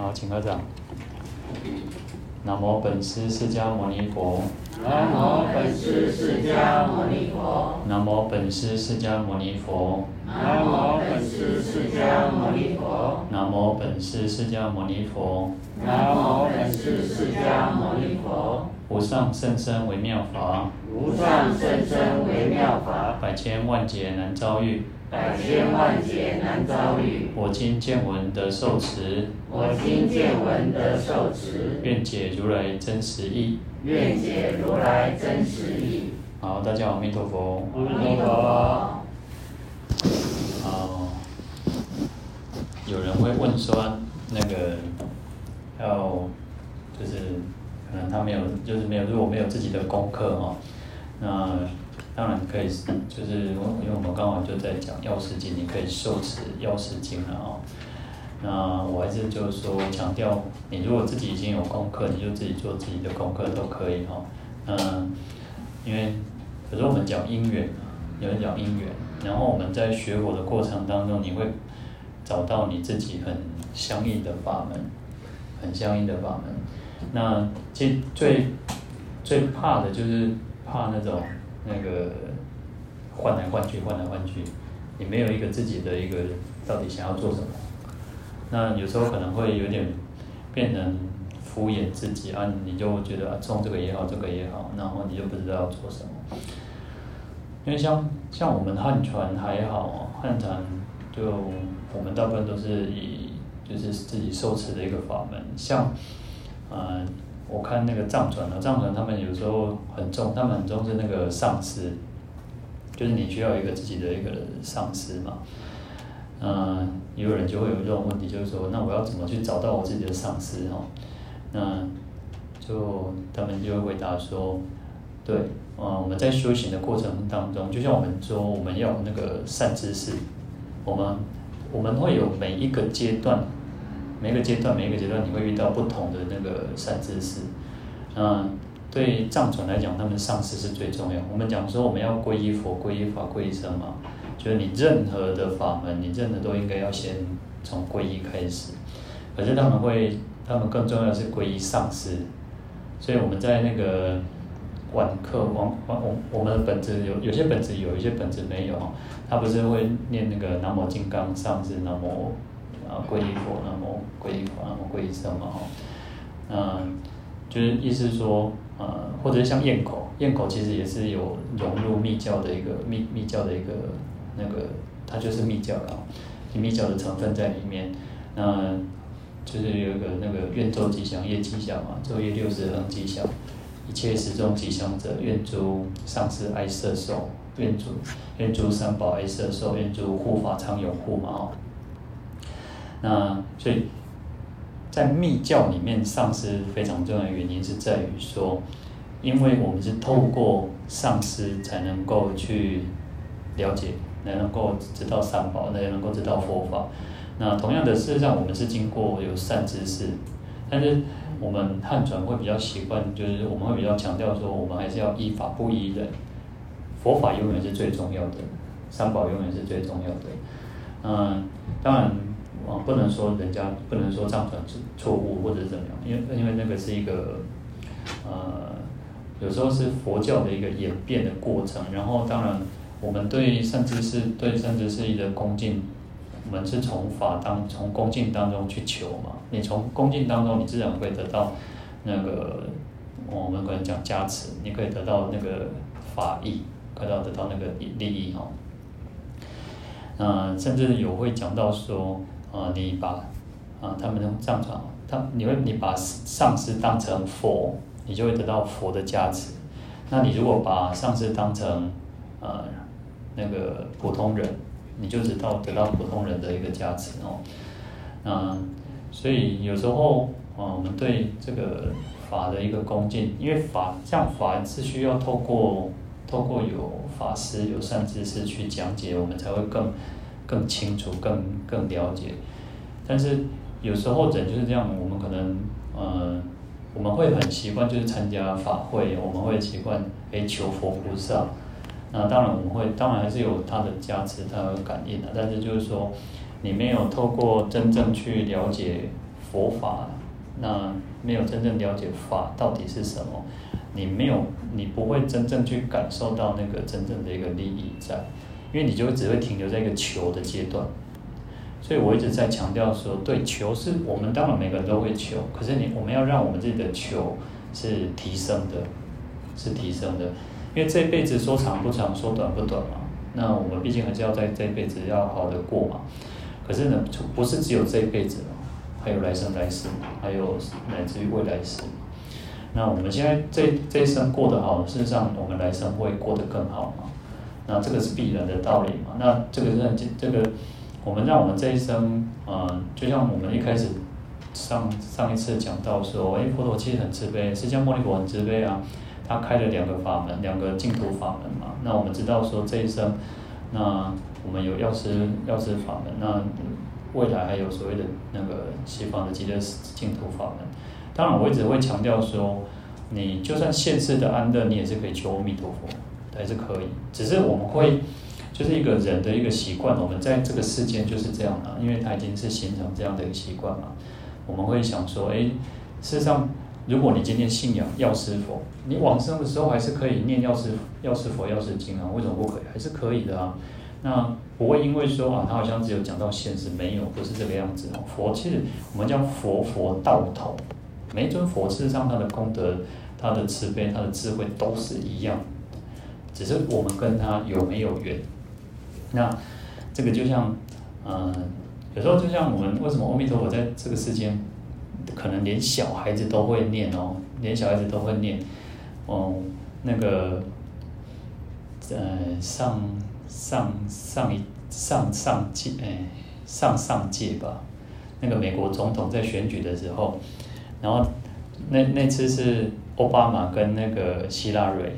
好，请合掌。南无本师释迦牟尼佛。南无本师释迦牟尼佛。南无本师释迦牟尼佛。南无本师释迦牟尼佛。南无本师释迦牟尼佛。南无本师释迦牟尼佛。无上甚深微妙法。无上甚深微妙法。百千万劫难遭遇。百千万劫难遭遇，我今见闻得受持。我今见闻得受持。愿解如来真实义。愿解如来真实义。好，大家好，阿弥陀佛。阿弥陀佛。好，有人会问说，那个要就是可能他没有，就是没有，如果没有自己的功课哦，那。当然可以，就是因为我们刚好就在讲药师经，你可以受持药师经了哦。那我还是就是说强调，你如果自己已经有功课，你就自己做自己的功课都可以哈。嗯，因为可是我们讲因缘，有人讲因缘，然后我们在学佛的过程当中，你会找到你自己很相应的法门，很相应的法门。那最最最怕的就是怕那种。那个换来换去，换来换去，你没有一个自己的一个到底想要做什么？那有时候可能会有点变成敷衍自己啊，你就觉得啊，冲这个也好，这个也好，然后你就不知道做什么。因为像像我们汉传还好，汉传就我们大部分都是以就是自己受持的一个法门，像嗯。我看那个藏传的藏传，他们有时候很重，他们很重视那个上师，就是你需要一个自己的一个上师嘛。嗯，也有人就会有这种问题，就是说，那我要怎么去找到我自己的上师哦？那就他们就会回答说，对，嗯，我们在修行的过程当中，就像我们说，我们要那个善知识，我们我们会有每一个阶段。每个阶段，每个阶段，你会遇到不同的那个善知识。嗯，对藏传来讲，他们上师是最重要。我们讲说，我们要皈依佛、皈依法、皈依僧嘛，就是你任何的法门，你任何都应该要先从皈依开始。可是他们会，他们更重要的是皈依上师。所以我们在那个晚课，晚晚我我们的本子有有些本子有，一些本子没有。他不是会念那个南无金刚上师，南无。啊，皈依佛，那么皈依佛，那么皈依僧嘛，哈，嗯，就是意思说，呃，或者像咽口，咽口其实也是有融入密教的一个密密教的一个那个，它就是密教了，有密教的成分在里面。那就是有一个那个愿昼吉祥，夜吉祥嘛，昼夜六时恒吉祥，一切时中吉祥者，愿诸上师爱摄受，愿诸愿诸三宝爱摄受，愿诸护法常拥护嘛，哈。那所以，在密教里面，上师非常重要的原因是在于说，因为我们是透过上师才能够去了解，才能够知道三宝，才能够知道佛法。那同样的，事实上我们是经过有善知识，但是我们汉传会比较习惯，就是我们会比较强调说，我们还是要依法不依人，佛法永远是最重要的，三宝永远是最重要的。嗯，当然。啊，不能说人家不能说藏传是错误或者怎么样，因为因为那个是一个，呃，有时候是佛教的一个演变的过程。然后当然，我们对善知识对善知识的恭敬，我们是从法当从恭敬当中去求嘛。你从恭敬当中，你自然会得到那个我们可能讲加持，你可以得到那个法益，可以得到那个利益哈。嗯、呃，甚至有会讲到说。啊，你把啊，他们这样讲，他你会你把上师当成佛，你就会得到佛的加持。那你如果把上师当成呃那个普通人，你就知道得到普通人的一个加持哦。嗯，所以有时候啊，我们对这个法的一个恭敬，因为法像法是需要透过透过有法师有善知识去讲解，我们才会更。更清楚、更更了解，但是有时候人就是这样，我们可能，呃，我们会很习惯就是参加法会，我们会习惯诶求佛菩萨，那当然我们会，当然还是有他的加持、他的感应的，但是就是说，你没有透过真正去了解佛法，那没有真正了解法到底是什么，你没有，你不会真正去感受到那个真正的一个利益在，因为你就只会停留在一个求的阶段。所以我一直在强调说，对，求是我们当然每个人都会求，可是你我们要让我们自己的求是提升的，是提升的，因为这辈子说长不长，说短不短嘛。那我们毕竟还是要在这辈子要好的过嘛。可是呢，不是只有这一辈子，还有来生来世，还有乃至于未来世。那我们现在这这一生过得好，事实上我们来生会过得更好嘛。那这个是必然的道理嘛。那这个是很这个。我们让我们这一生，嗯、就像我们一开始上上一次讲到说，哎，佛陀其实很慈悲，释迦牟尼佛很慈悲啊，他开了两个法门，两个净土法门嘛。那我们知道说这一生，那我们有药师药师法门，那未来还有所谓的那个西方的极乐净土法门。当然，我一直会强调说，你就算现世的安乐，你也是可以求阿弥陀佛，还是可以，只是我们会。就是一个人的一个习惯，我们在这个世间就是这样的，因为他已经是形成这样的一个习惯嘛。我们会想说，哎，事实上，如果你今天信仰药师佛，你往生的时候还是可以念药师药师佛药师经啊，为什么不可以？还是可以的啊。那不会因为说啊，他好像只有讲到现实，没有，不是这个样子哦。佛其实我们叫佛佛道头，每尊佛事实上他的功德、他的慈悲、他的智慧都是一样，只是我们跟他有没有缘。那这个就像，嗯、呃，有时候就像我们为什么阿弥陀佛在这个世间，可能连小孩子都会念哦，连小孩子都会念，哦，那个，呃，上上上一上上届哎上上届吧，那个美国总统在选举的时候，然后那那次是奥巴马跟那个希拉蕊，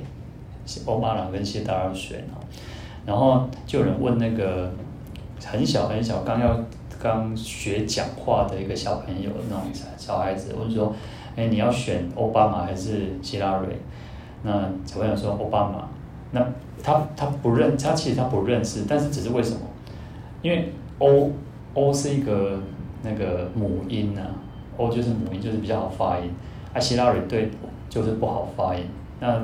奥巴马跟希拉蕊选哦。然后就有人问那个很小很小刚要刚学讲话的一个小朋友那种小孩子，问说：“哎，你要选奥巴马还是希拉瑞？”那小朋友说：“奥巴马。”那他他不认，他其实他不认识，但是只是为什么？因为 O O 是一个那个母音啊，O 就是母音，就是比较好发音。啊，希拉瑞对就是不好发音。那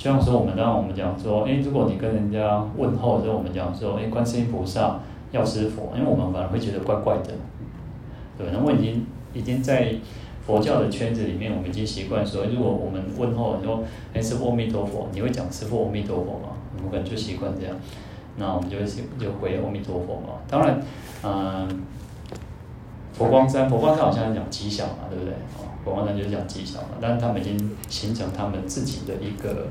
就像说，我们当我们讲说，诶，如果你跟人家问候就，我们讲说，诶，观世音菩萨、药师佛，因为我们反而会觉得怪怪的，对，然后已经已经在佛教的圈子里面，我们已经习惯说，如果我们问候说，诶，师父阿弥陀佛，你会讲师父阿弥陀佛吗？我们可能就习惯这样，那我们就会就回阿弥陀佛嘛。当然，嗯，佛光山，佛光山好像讲吉祥嘛，对不对？佛光山就是讲吉祥嘛，但是他们已经形成他们自己的一个。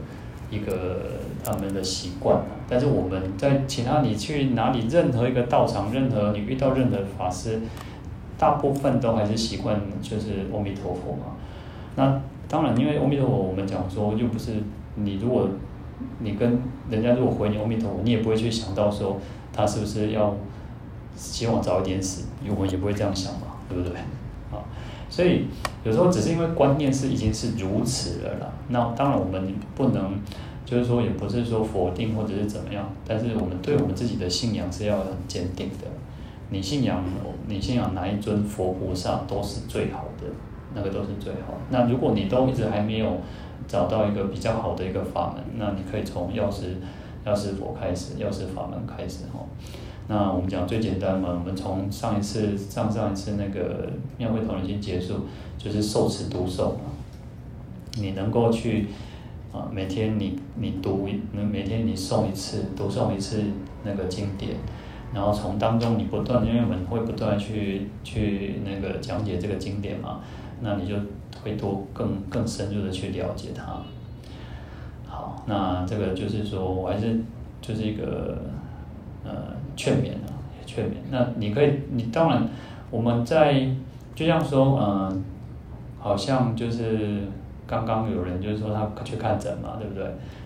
一个他们的习惯，但是我们在其他你去哪里，任何一个道场，任何你遇到任何法师，大部分都还是习惯就是阿弥陀佛嘛。那当然，因为阿弥陀佛，我们讲说又不是你，如果你跟人家如果回你阿弥陀佛，你也不会去想到说他是不是要希望早一点死，因为我们也不会这样想嘛，对不对？所以。有时候只是因为观念是已经是如此了啦，那当然我们不能，就是说也不是说否定或者是怎么样，但是我们对我们自己的信仰是要很坚定的。你信仰你信仰哪一尊佛菩萨都是最好的，那个都是最好。那如果你都一直还没有找到一个比较好的一个法门，那你可以从药师药师佛开始，药师法门开始哈。那我们讲最简单嘛，我们从上一次上上一次那个庙会讨论已经结束，就是受持读诵嘛。你能够去啊，每天你你读，每天你诵一次，读诵一次那个经典，然后从当中你不断，因为我们会不断去去那个讲解这个经典嘛，那你就会多更更深入的去了解它。好，那这个就是说我还是就是一个呃。劝勉啊，劝勉。那你可以，你当然，我们在就像说，嗯、好像就是刚刚有人就是说他去看诊嘛，对不对？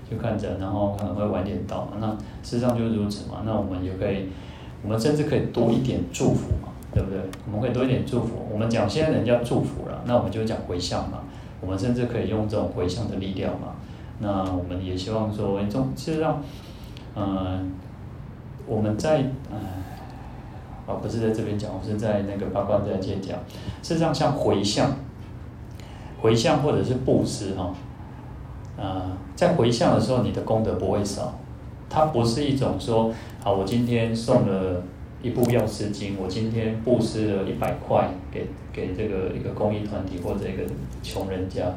去看诊，然后可能会晚点到嘛。那事实上就是如此嘛。那我们也可以，我们甚至可以多一点祝福嘛，对不对？我们可以多一点祝福。我们讲现在人家祝福了，那我们就讲回向嘛。我们甚至可以用这种回向的力量嘛。那我们也希望说，这种事实上，嗯、我们在，呃，啊，不是在这边讲，我是在那个八关斋戒讲。事实上，像回向、回向或者是布施哈，呃，在回向的时候，你的功德不会少。它不是一种说，好，我今天送了一部药师经，我今天布施了一百块给给这个一个公益团体或者一个穷人家，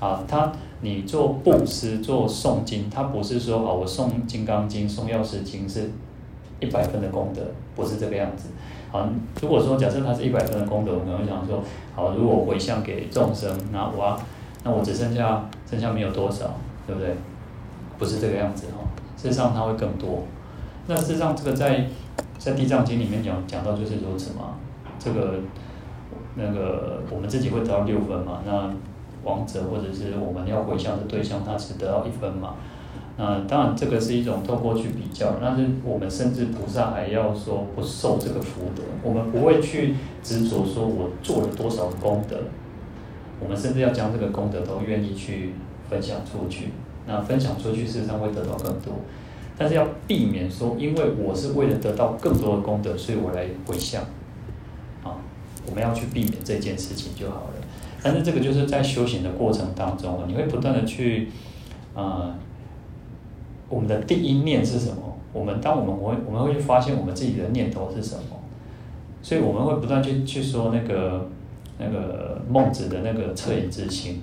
啊，他你做布施做诵经，他不是说，好，我诵金刚经、诵药师经是一百分的功德，不是这个样子。好，如果说假设他是一百分的功德，我可能会想说，好，如果回向给众生，那我，那我只剩下剩下没有多少，对不对？不是这个样子哈。事实上，它会更多。那事实上，这个在在《地藏经》里面讲讲到就是如此嘛。这个那个我们自己会得到六分嘛。那王者或者是我们要回向的对象，他只得到一分嘛。那当然，这个是一种透过去比较。但是我们甚至菩萨还要说不受这个福德，我们不会去执着说我做了多少功德。我们甚至要将这个功德都愿意去分享出去。那分享出去，事实上会得到更多，但是要避免说，因为我是为了得到更多的功德，所以我来回向，啊，我们要去避免这件事情就好了。但是这个就是在修行的过程当中，你会不断的去，啊，我们的第一念是什么？我们当我们会我们会去发现我们自己的念头是什么，所以我们会不断去去说那个那个孟子的那个恻隐之心。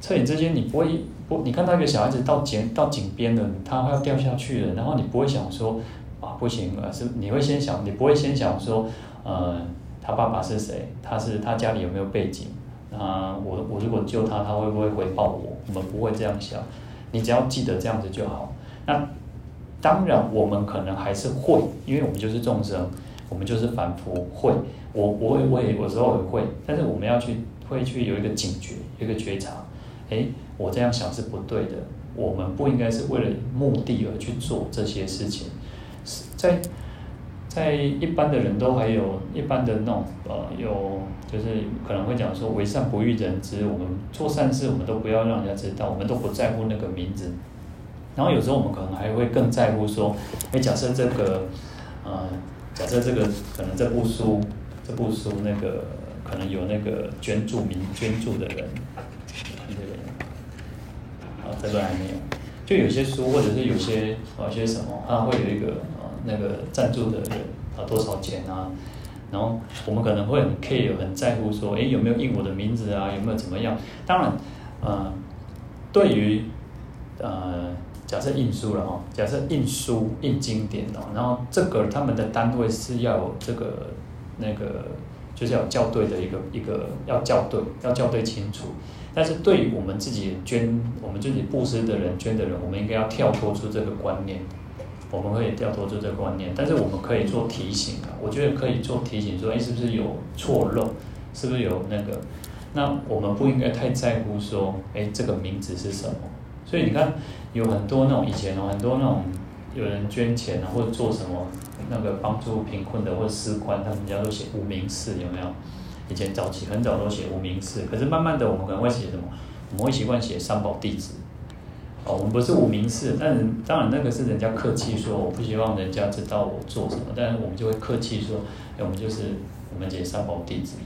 恻隐之心，你不会不，你看到一个小孩子到井到井边了，他要掉下去了，然后你不会想说啊不行啊，是你会先想，你不会先想说，呃，他爸爸是谁？他是他家里有没有背景？啊，我我如果救他，他会不会回报我？我们不会这样想，你只要记得这样子就好。那当然，我们可能还是会，因为我们就是众生，我们就是凡夫，会，我我也我也有时候也会，但是我们要去会去有一个警觉，一个觉察。诶，我这样想是不对的。我们不应该是为了目的而去做这些事情。是在在一般的人都还有一般的那种呃，有就是可能会讲说为善不欲人知。我们做善事，我们都不要让人家知道，我们都不在乎那个名字。然后有时候我们可能还会更在乎说，诶，假设这个呃，假设这个可能这部书这部书那个可能有那个捐助名捐助的人。这个还没有，就有些书或者是有些啊些什么，它会有一个啊那个赞助的人啊多少钱啊，然后我们可能会很 care 很在乎说，哎有没有印我的名字啊，有没有怎么样？当然，呃，对于呃假设印书了哈，假设印书印经典哦，然后这个他们的单位是要有这个那个就是要校对的一个一个要校对要校对清楚。但是对于我们自己捐，我们自己布施的人捐的人，我们应该要跳脱出这个观念。我们可以跳脱出这个观念，但是我们可以做提醒啊。我觉得可以做提醒，说，哎，是不是有错漏？是不是有那个？那我们不应该太在乎说，哎，这个名字是什么？所以你看，有很多那种以前哦，很多那种有人捐钱啊，或者做什么那个帮助贫困的或者施棺，他们家都写无名氏，有没有？以前早期很早都写无名氏，可是慢慢的我们可能会写什么？我们会习惯写三宝弟子。哦，我们不是无名氏，但是当然那个是人家客气说，我不希望人家知道我做什么，但是我们就会客气说，哎，我们就是我们写三宝弟子。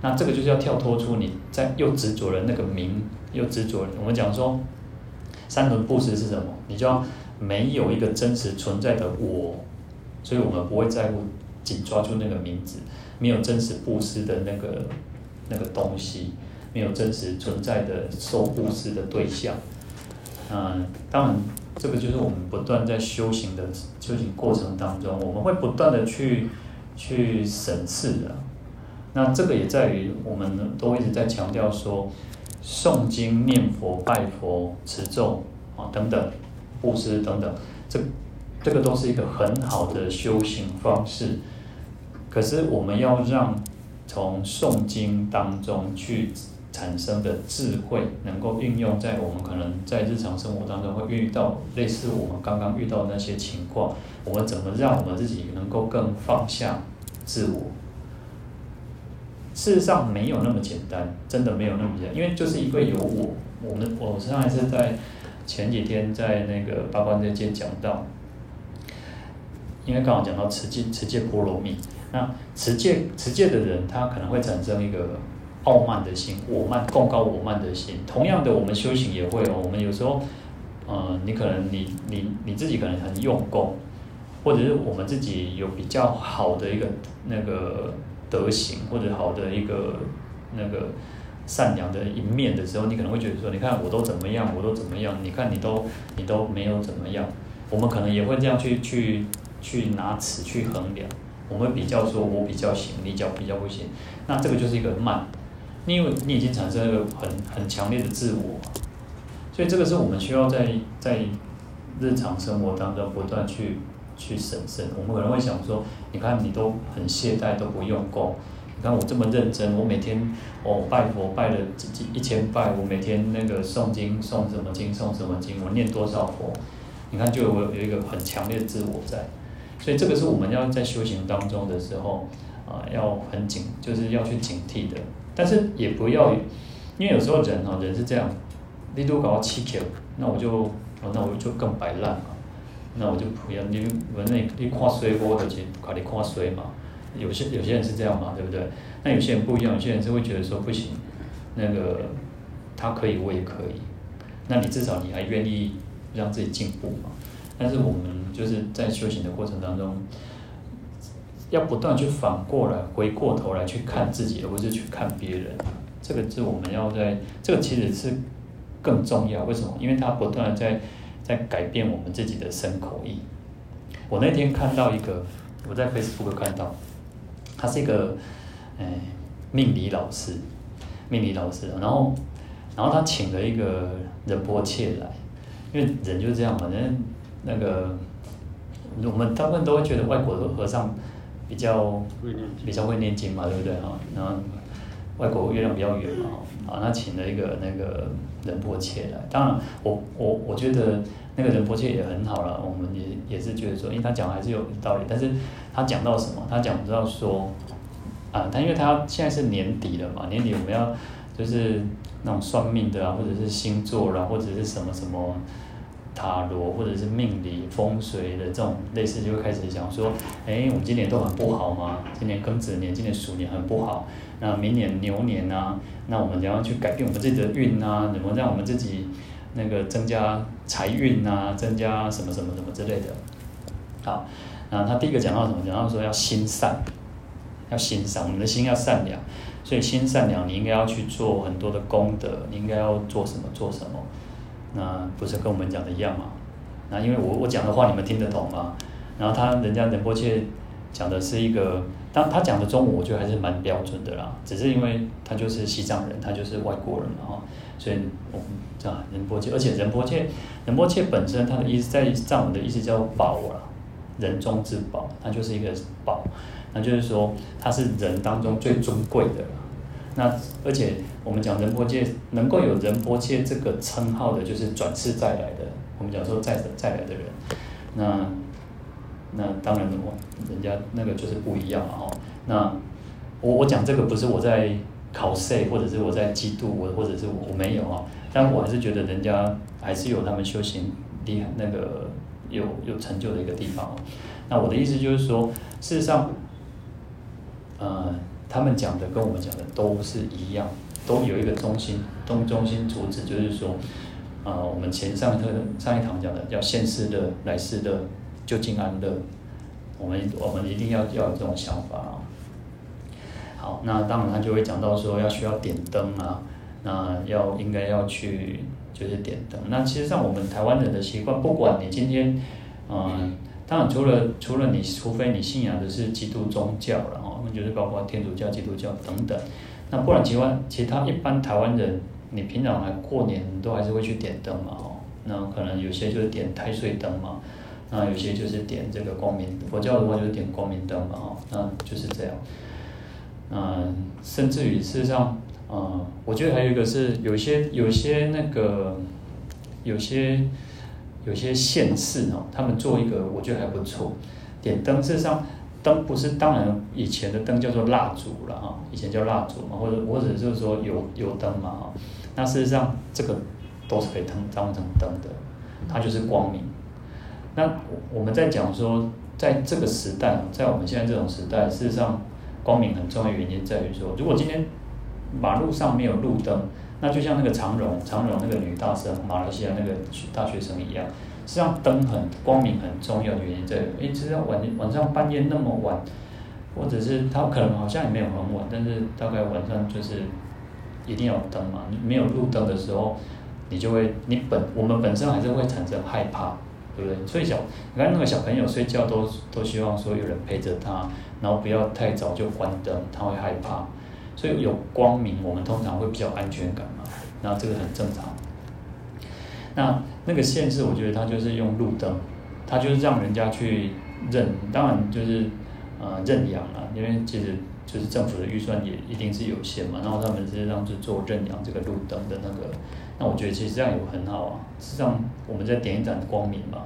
那这个就是要跳脱出你在又执着了那个名，又执着。我们讲说三轮布施是什么？你就要没有一个真实存在的我，所以我们不会在乎紧抓住那个名字。没有真实布施的那个那个东西，没有真实存在的受布施的对象。嗯，当然，这个就是我们不断在修行的修行过程当中，我们会不断的去去审视的。那这个也在于我们都一直在强调说，诵经、念佛、拜佛、持咒啊等等，布施等等，这这个都是一个很好的修行方式。可是我们要让从诵经当中去产生的智慧，能够运用在我们可能在日常生活当中会遇到类似我们刚刚遇到那些情况，我们怎么让我们自己能够更放下自我？事实上没有那么简单，真的没有那么简单，因为就是因为有我，我们我实际上还是在前几天在那个八关斋戒讲到。因为刚好讲到持戒，持戒波罗蜜，那持戒持戒的人，他可能会产生一个傲慢的心，我慢，贡高我慢的心。同样的，我们修行也会哦，我们有时候，呃，你可能你你你自己可能很用功，或者是我们自己有比较好的一个那个德行，或者好的一个那个善良的一面的时候，你可能会觉得说，你看我都怎么样，我都怎么样，你看你都你都没有怎么样，我们可能也会这样去去。去拿尺去衡量，我们比较说，我比较行，你较比较不行，那这个就是一个慢，因为你已经产生了一个很很强烈的自我，所以这个是我们需要在在日常生活当中不断去去审慎。我们可能会想说，你看你都很懈怠，都不用功，你看我这么认真，我每天、哦、拜佛拜了几几一千拜，我每天那个诵经诵什么经诵什么经，我念多少佛，你看就有有一个很强烈的自我在。所以这个是我们要在修行当中的时候，啊、要很警，就是要去警惕的。但是也不要，因为有时候人啊，人是这样，你都搞到气球，那我就哦，那我就更摆烂嘛。那我就不要你，我那你看衰我的去，看你看衰嘛。有些有些人是这样嘛，对不对？那有些人不一样，有些人是会觉得说不行，那个他可以，我也可以。那你至少你还愿意让自己进步嘛？但是我们就是在修行的过程当中，要不断去反过来、回过头来去看自己，而不是去看别人。这个是我们要在，这个其实是更重要。为什么？因为他不断在在改变我们自己的身口意。我那天看到一个，我在 Facebook 看到，他是一个哎命理老师，命理老师，然后然后他请了一个仁波切来，因为人就是这样嘛，人。那个，我们大部分都会觉得外国的和尚比较比较会念经嘛，对不对哈？然后外国月亮比较圆嘛，啊，那请了一个那个仁波切来。当然我，我我我觉得那个仁波切也很好了，我们也也是觉得说，因为他讲还是有道理。但是他讲到什么？他讲到说，啊，他因为他现在是年底了嘛，年底我们要就是那种算命的啊，或者是星座啦，或者是什么什么。塔罗或者是命理风水的这种类似，就会开始讲说，哎，我们今年都很不好吗？今年庚子年，今年鼠年很不好。那明年牛年啊，那我们怎样去改变我们自己的运啊？怎么让我们自己那个增加财运啊？增加什么什么什么之类的。好，那他第一个讲到什么？讲到说要心善，要心善，我们的心要善良。所以心善良，你应该要去做很多的功德，你应该要做什么？做什么？那不是跟我们讲的一样吗？那因为我我讲的话你们听得懂吗？然后他人家仁波切讲的是一个，当他讲的中文我觉得还是蛮标准的啦。只是因为他就是西藏人，他就是外国人嘛哈，所以我们这样仁波切，而且仁波切仁波切本身他的意思在藏文的意思叫宝啊，人中之宝，他就是一个宝，那就是说他是人当中最尊贵的。那而且我们讲仁波切能够有仁波切这个称号的，就是转世再来的。我们讲说再再来的人，那那当然我人家那个就是不一样了哦。那我我讲这个不是我在考试，或者是我在嫉妒我，或者是我没有啊。但我还是觉得人家还是有他们修行厉害那个有有成就的一个地方。那我的意思就是说，事实上，呃。他们讲的跟我们讲的都是一样，都有一个中心，中中心主旨就是说，啊、呃，我们前上一课上一堂讲的叫现世乐、来世乐、究竟安乐，我们我们一定要要有这种想法啊。好，那当然他就会讲到说要需要点灯啊，那要应该要去就是点灯。那其实像我们台湾人的习惯，不管你今天，嗯、当然，除了除了你，除非你信仰的是基督宗教了，就是包括天主教、基督教等等。那不然，其他其他一般台湾人，你平常还过年都还是会去点灯嘛哈。那可能有些就是点太岁灯嘛，那有些就是点这个光明。佛教的话就是点光明灯嘛哈，那就是这样。嗯，甚至于事实上，嗯，我觉得还有一个是有些有些那个有些。有些县市哦，他们做一个，我觉得还不错。点灯，事实上，灯不是当然以前的灯叫做蜡烛了哈，以前叫蜡烛嘛，或者或者就是说油油灯嘛哈。那事实上，这个都是可以当当成灯的，它就是光明。那我们在讲说在这个时代，在我们现在这种时代，事实上光明很重要的原因在于说，如果今天马路上没有路灯，那就像那个长荣长荣那个女大生，马来西亚那个大学生一样，实际上灯很光明很重要的原因在于，诶，实际上晚晚上半夜那么晚，或者是他可能好像也没有很晚，但是大概晚上就是一定要灯嘛，你没有路灯的时候，你就会你本我们本身还是会产生害怕。对不对？所以小，你看那个小朋友睡觉都都希望说有人陪着他，然后不要太早就关灯，他会害怕。所以有光明，我们通常会比较安全感嘛。然后这个很正常。那那个限制，我觉得他就是用路灯，他就是让人家去认，当然就是呃认养啊，因为其实就是政府的预算也一定是有限嘛。然后他们实际上是做认养这个路灯的那个。那我觉得其实这样也很好啊，实际上我们在点一盏光明嘛。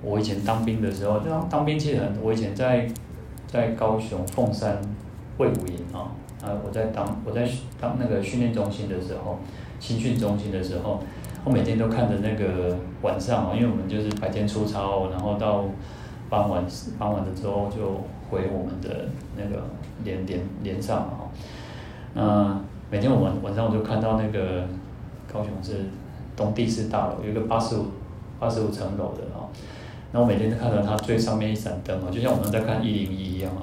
我以前当兵的时候，当当兵其实很，我以前在在高雄凤山卫武营啊，啊我在当我在当那个训练中心的时候，新训中心的时候，我每天都看着那个晚上啊，因为我们就是白天出操，然后到傍晚傍晚的时候就回我们的那个连连连上啊，那每天我们晚上我就看到那个。高雄是东帝士大楼，有一个八十五八十五层楼的啊，然后我每天都看到它最上面一盏灯啊，就像我们在看一零一一样啊，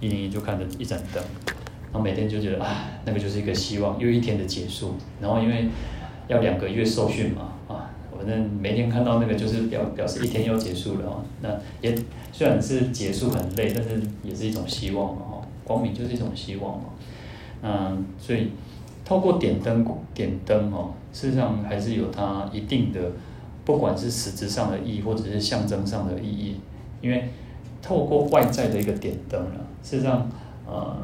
一零一就看着一盏灯，然后每天就觉得啊，那个就是一个希望，又一天的结束。然后因为要两个月受训嘛啊，反正每天看到那个就是表表示一天要结束了啊，那也虽然是结束很累，但是也是一种希望嘛哈，光明就是一种希望嘛，嗯，所以。透过点灯，点灯哦，事实上还是有它一定的，不管是实质上的意义，或者是象征上的意义。因为透过外在的一个点灯了，事实上，呃，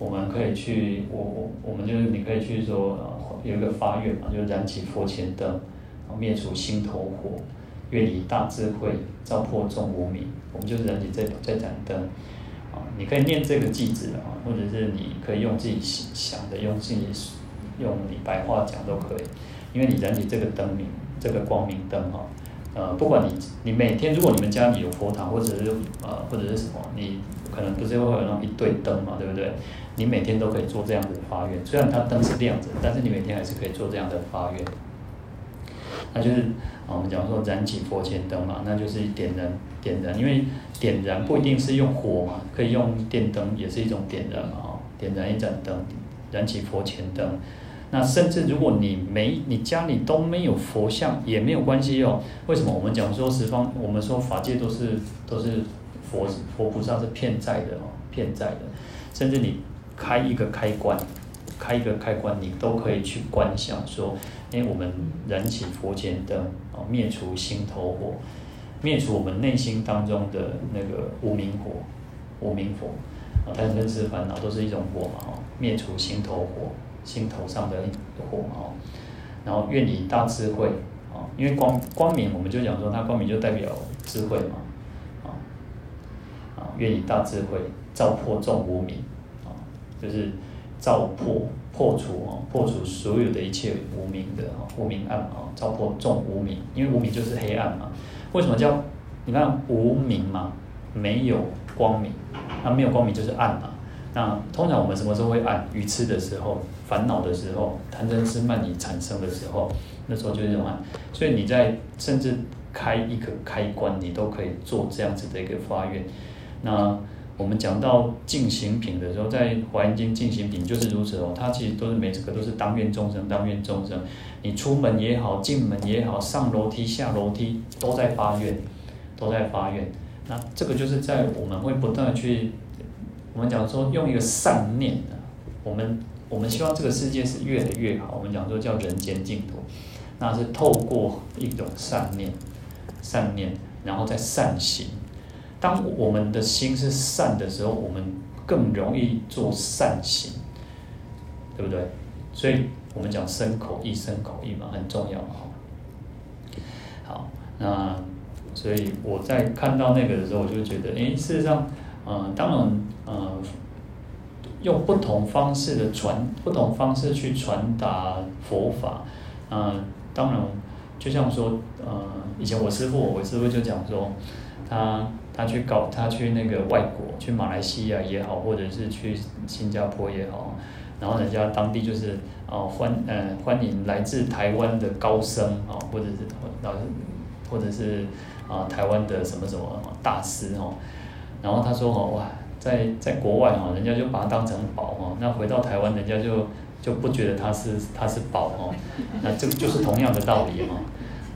我们可以去，我我我们就是你可以去说，有一个发愿嘛，就是燃起佛前灯，灭除心头火，愿以大智慧照破众无明。我们就是燃起这这盏灯。啊你可以念这个偈子啊，或者是你可以用自己想的，用自己用你白话讲都可以，因为你燃起这个灯明，这个光明灯哈，呃，不管你你每天如果你们家里有佛堂，或者是呃或者是什么，你可能不是会有那种一对灯嘛，对不对？你每天都可以做这样的发愿，虽然它灯是亮着，但是你每天还是可以做这样的发愿。那就是啊我们讲说燃起佛前灯嘛，那就是点燃点燃，因为点燃不一定是用火嘛，可以用电灯也是一种点燃嘛，哦，点燃一盏灯，燃起佛前灯。那甚至如果你没你家里都没有佛像也没有关系哦。为什么我们讲说十方，我们说法界都是都是佛佛菩萨是遍在的哦，遍在的。甚至你开一个开关，开一个开关，你都可以去观想说。因为我们燃起佛前灯，啊，灭除心头火，灭除我们内心当中的那个无明火，无明火，啊，贪嗔痴烦恼都是一种火嘛，哦，灭除心头火，心头上的火嘛，然后愿以大智慧，啊，因为光光明，我们就讲说它光明就代表智慧嘛，啊，啊，愿以大智慧照破众无明，就是照破。破除啊，破除所有的一切无明的啊，无明暗啊，照破众无明，因为无明就是黑暗嘛。为什么叫你看无明嘛？没有光明，那没有光明就是暗嘛。那通常我们什么时候会暗？愚痴的时候，烦恼的时候，贪嗔痴慢疑产生的时候，那时候就是这种暗。所以你在甚至开一个开关，你都可以做这样子的一个发愿。那我们讲到进行品的时候，在《华严经》进行品就是如此哦，它其实都是每这个都是当愿众生，当愿众生。你出门也好，进门也好，上楼梯下楼梯都在发愿，都在发愿。那这个就是在我们会不断的去，我们讲说用一个善念啊，我们我们希望这个世界是越来越好。我们讲说叫人间净土，那是透过一种善念，善念，然后再善行。当我们的心是善的时候，我们更容易做善行，对不对？所以我们讲身口意，身口意嘛，很重要哈。好，那所以我在看到那个的时候，我就觉得，诶，事实上，嗯，当然，嗯，用不同方式的传，不同方式去传达佛法，嗯，当然，就像说，呃，以前我师父，我师父就讲说，他。他去搞，他去那个外国，去马来西亚也好，或者是去新加坡也好，然后人家当地就是哦欢呃欢迎来自台湾的高僧啊，或者是老或者是啊台湾的什么什么大师哦，然后他说哦哇，在在国外哈，人家就把他当成宝哦，那回到台湾，人家就就不觉得他是他是宝哦，那这个就是同样的道理哈。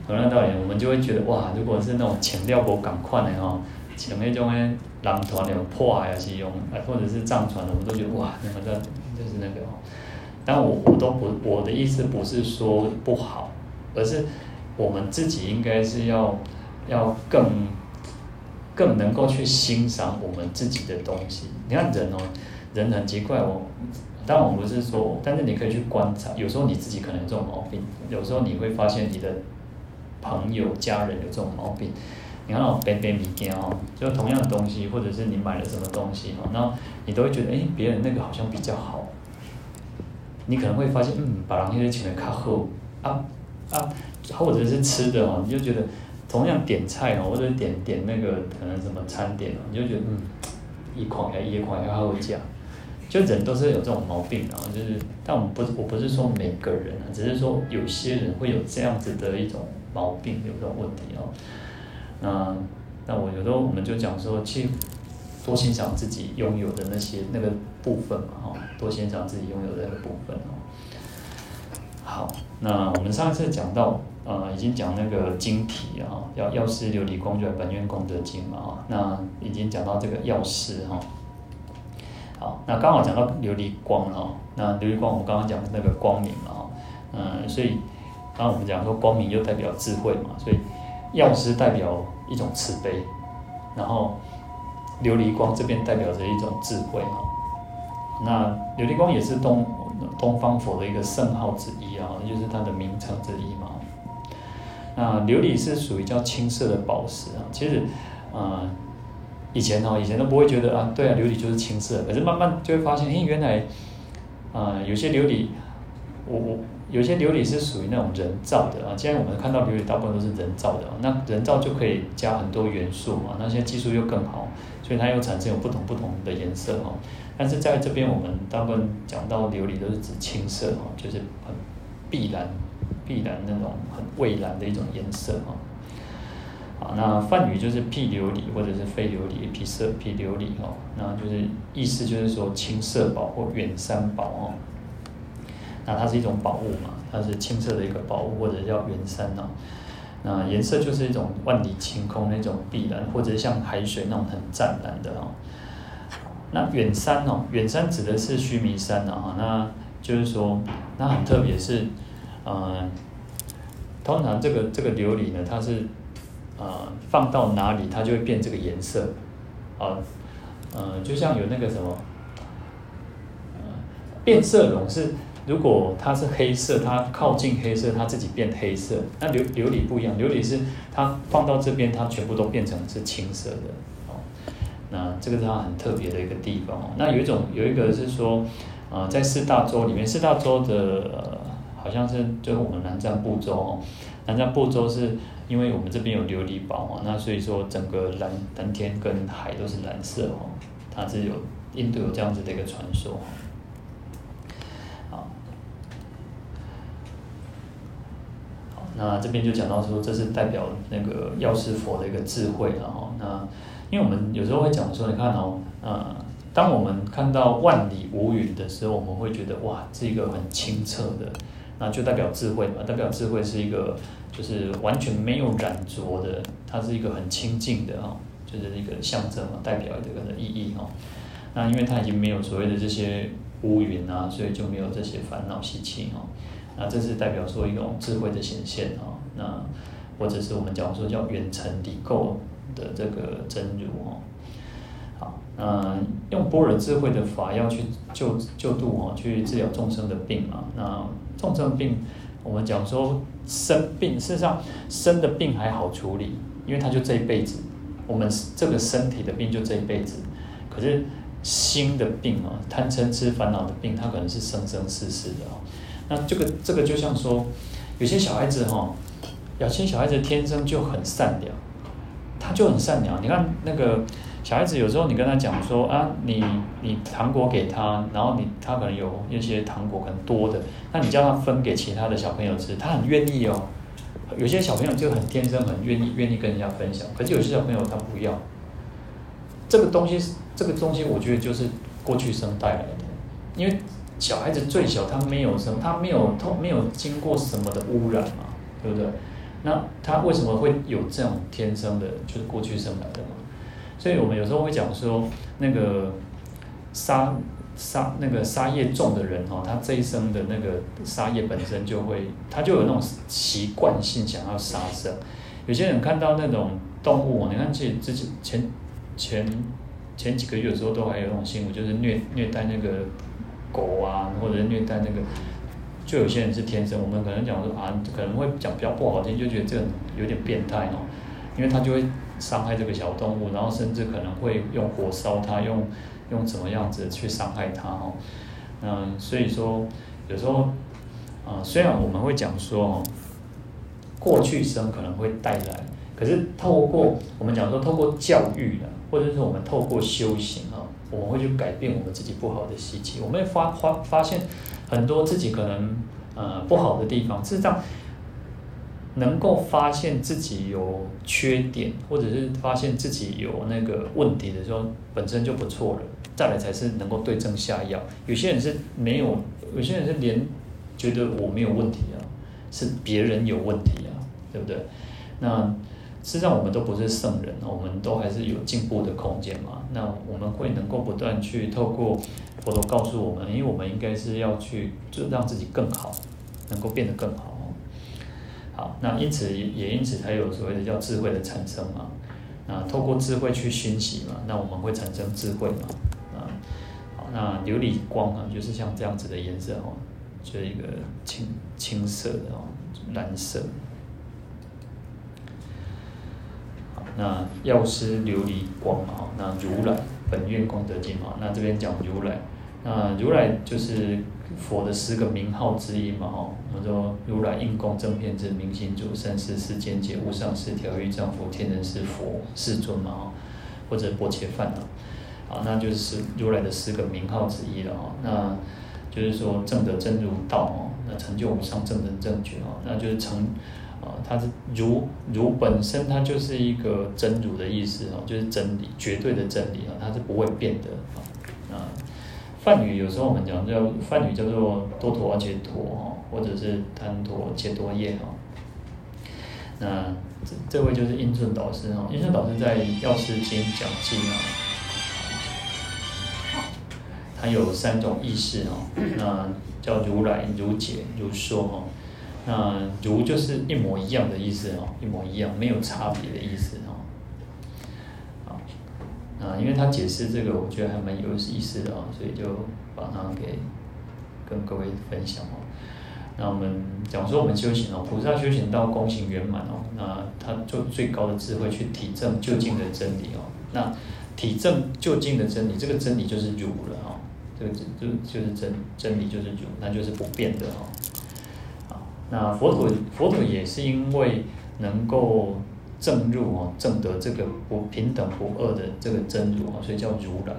同样道理，我们就会觉得哇，如果是那种请料不赶快的哈，请那种诶狼团的破啊，是用，或者是藏传的，我们都觉得哇，那个叫就是那个哦。但我我都不，我的意思不是说不好，而是我们自己应该是要要更更能够去欣赏我们自己的东西。你看人哦，人很奇怪哦，当然我不是说，但是你可以去观察，有时候你自己可能有这种毛病，有时候你会发现你的。朋友、家人有这种毛病，你看哦，别别物件哦，就同样的东西，或者是你买了什么东西哦，那你都会觉得，哎，别人那个好像比较好。你可能会发现，嗯，把狼先生请的较好啊啊，或者是吃的哦，你就觉得同样点菜哦，或者点点那个可能什么餐点哦，你就觉得嗯，一款呀一款要好价。就人都是有这种毛病的，就是，但我们不，我不是说每个人啊，只是说有些人会有这样子的一种。毛病有这种问题哦，那那我有时候我们就讲说，去多欣赏自己拥有的那些那个部分嘛，哈，多欣赏自己拥有的那个部分哦。好，那我们上一次讲到，呃，已经讲那个经题啊，药药师琉璃光就本愿功德经嘛，哈，那已经讲到这个药师哈。好，那刚好讲到琉璃光哈，那琉璃光我们刚刚讲那个光明嘛，嗯，所以。刚刚我们讲说光明又代表智慧嘛，所以药师代表一种慈悲，然后琉璃光这边代表着一种智慧哈。那琉璃光也是东东方佛的一个圣号之一啊，就是它的名称之一嘛。那琉璃是属于叫青色的宝石啊，其实、呃、以前哈以前都不会觉得啊，对啊，琉璃就是青色，可是慢慢就会发现，哎，原来、呃、有些琉璃我我。有些琉璃是属于那种人造的啊，既然我们看到琉璃大部分都是人造的，那人造就可以加很多元素嘛，那些技术又更好，所以它又产生有不同不同的颜色哈。但是在这边我们大部分讲到琉璃都是指青色哈，就是很碧蓝、碧蓝那种很蔚蓝的一种颜色哈。好，那梵语就是辟琉璃或者是非琉璃，辟色辟琉璃哈，那就是意思就是说青色宝或远山宝哦。那它是一种宝物嘛，它是青色的一个宝物，或者叫远山哦。那颜色就是一种万里晴空那种碧蓝，或者像海水那种很湛蓝的哦。那远山哦，远山指的是须弥山啊。那就是说，那很特别是，呃，通常这个这个琉璃呢，它是呃放到哪里，它就会变这个颜色啊。呃，就像有那个什么，变色龙是。如果它是黑色，它靠近黑色，它自己变黑色。那琉琉璃不一样，琉璃是它放到这边，它全部都变成是青色的。哦，那这个是它很特别的一个地方哦。那有一种有一个是说，呃，在四大洲里面，四大洲的，好像是就是我们南瞻部洲哦。南瞻部洲是因为我们这边有琉璃宝嘛，那所以说整个蓝蓝天跟海都是蓝色哦。它是有印度有这样子的一个传说。那这边就讲到说，这是代表那个药师佛的一个智慧了哈。那因为我们有时候会讲说，你看哦，呃，当我们看到万里无云的时候，我们会觉得哇，是一个很清澈的，那就代表智慧嘛。代表智慧是一个就是完全没有染浊的，它是一个很清净的哈，就是一个象征嘛，代表这个的意义哈。那因为它已经没有所谓的这些乌云啊，所以就没有这些烦恼习气哈。那这是代表说一种智慧的显现啊，那或者是我们讲说叫远程理垢的这个真如哦。好，那用般若智慧的法要去救救度哦，去治疗众生的病嘛。那众生病，我们讲说生病，事实上生的病还好处理，因为他就这一辈子，我们这个身体的病就这一辈子。可是心的病啊，贪嗔痴烦恼的病，它可能是生生世世的哦。那这个这个就像说，有些小孩子哈，有些小孩子天生就很善良，他就很善良。你看那个小孩子，有时候你跟他讲说啊，你你糖果给他，然后你他可能有一些糖果很多的，那你叫他分给其他的小朋友吃，他很愿意哦。有些小朋友就很天生，很愿意愿意跟人家分享，可是有些小朋友他不要。这个东西，这个东西，我觉得就是过去生带来的，因为小孩子最小，他没有什么，他没有透，没有经过什么的污染嘛，对不对？那他为什么会有这种天生的，就是过去生来的嘛？所以我们有时候会讲说，那个杀杀那个杀业重的人哦，他这一生的那个杀业本身就会，他就有那种习惯性想要杀生。有些人看到那种动物，你看，其实之前。前前几个月的时候，都还有那种新闻，就是虐虐待那个狗啊，或者虐待那个，就有些人是天生。我们可能讲说啊，可能会讲比较不好听，就觉得这个有点变态哦，因为他就会伤害这个小动物，然后甚至可能会用火烧它，用用怎么样子去伤害它哦。嗯，所以说有时候啊，虽然我们会讲说哦，过去生可能会带来，可是透过我们讲说透过教育的。或者是我们透过修行，我们会去改变我们自己不好的习气。我们会发发发现很多自己可能呃不好的地方，事实上能够发现自己有缺点，或者是发现自己有那个问题的时候，本身就不错了。再来才是能够对症下药。有些人是没有，有些人是连觉得我没有问题啊，是别人有问题啊，对不对？那。实际上我们都不是圣人，我们都还是有进步的空间嘛。那我们会能够不断去透过佛陀告诉我们，因为我们应该是要去就让自己更好，能够变得更好。好，那因此也也因此才有所谓的叫智慧的产生嘛。那，透过智慧去熏习嘛，那我们会产生智慧嘛。啊，好，那琉璃光啊，就是像这样子的颜色哦，就是一个青青色的哦，蓝色。那药师琉璃光啊，那如来本愿功德经嘛，那这边讲如来，那如来就是佛的十个名号之一嘛，哈，我们说如来应供正遍智明行足善逝世间解无上士调御丈夫天人师佛世尊嘛，哈，或者波切梵啊，啊，那就是如来的十个名号之一了，哈，那就是说正得真如道哦，那成就无上正等正觉哦，那就是成。啊，它是如如本身，它就是一个真如的意思哦，就是真理，绝对的真理啊，它是不会变的啊。梵语有时候我们讲叫梵语叫做多陀阿伽陀哦，或者是贪陀伽多夜哈。那这这位就是英顺导师哈，印顺导师在药师经讲经啊，他有三种意思哦，那叫如来、如解、如说哈。那如就是一模一样的意思哦，一模一样，没有差别的意思哦。啊，因为他解释这个，我觉得还蛮有意思的哦，所以就把它给跟各位分享哦。那我们讲说我们修行哦，菩萨修行到功行圆满哦，那他就最高的智慧去体证究竟的真理哦。那体证究竟的真理，这个真理就是如了哦，这个就就是真真理就是如，那就是不变的哦。那佛陀佛陀也是因为能够证入哦，证得这个不平等不二的这个真如啊，所以叫如来，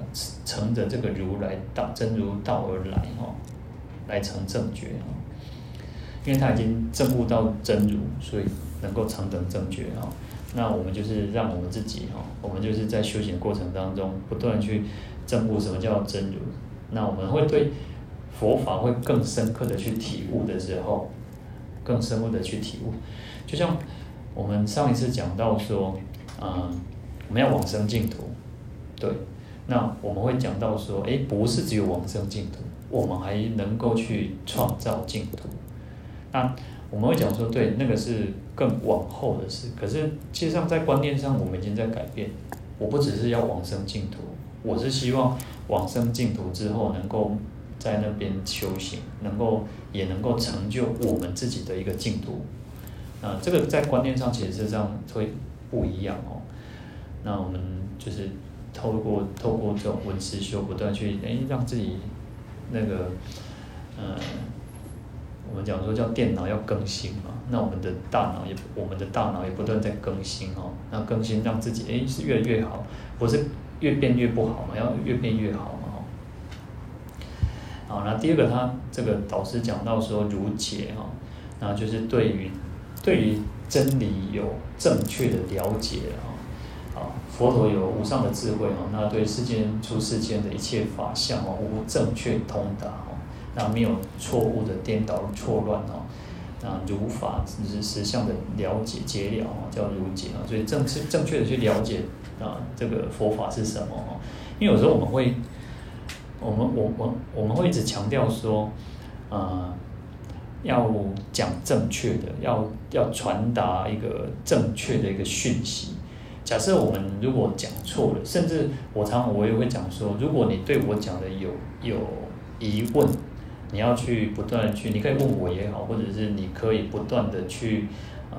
乘着这个如来道真如道而来哈，来成正觉啊。因为他已经证悟到真如，所以能够成等正觉啊。那我们就是让我们自己哈，我们就是在修行过程当中不断去证悟什么叫真如。那我们会对佛法会更深刻的去体悟的时候。更深入的去体悟，就像我们上一次讲到说，嗯，我们要往生净土，对，那我们会讲到说，诶，不是只有往生净土，我们还能够去创造净土。那我们会讲说，对，那个是更往后的事。可是，其实上在观念上，我们已经在改变。我不只是要往生净土，我是希望往生净土之后能够。在那边修行，能够也能够成就我们自己的一个净土，啊，这个在观念上其实是这样会不一样哦。那我们就是透过透过这种文思修，不断去诶让自己那个，呃，我们讲说叫电脑要更新嘛，那我们的大脑也我们的大脑也不断在更新哦，那更新让自己哎是越来越好，不是越变越不好嘛，要越变越好。好，那第二个他这个导师讲到说如解哈，那就是对于对于真理有正确的了解啊。佛陀有无上的智慧哦，那对世间出世间的一切法相哦，无正确通达哦，那没有错误的颠倒错乱哦，那如法实实相的了解解了哦，叫如解啊，所以正是正确的去了解啊，这个佛法是什么哦？因为有时候我们会，我们我我我们会一直强调说，呃，要讲正确的，要要传达一个正确的一个讯息。假设我们如果讲错了，甚至我常常我也会讲说，如果你对我讲的有有疑问，你要去不断去，你可以问我也好，或者是你可以不断的去呃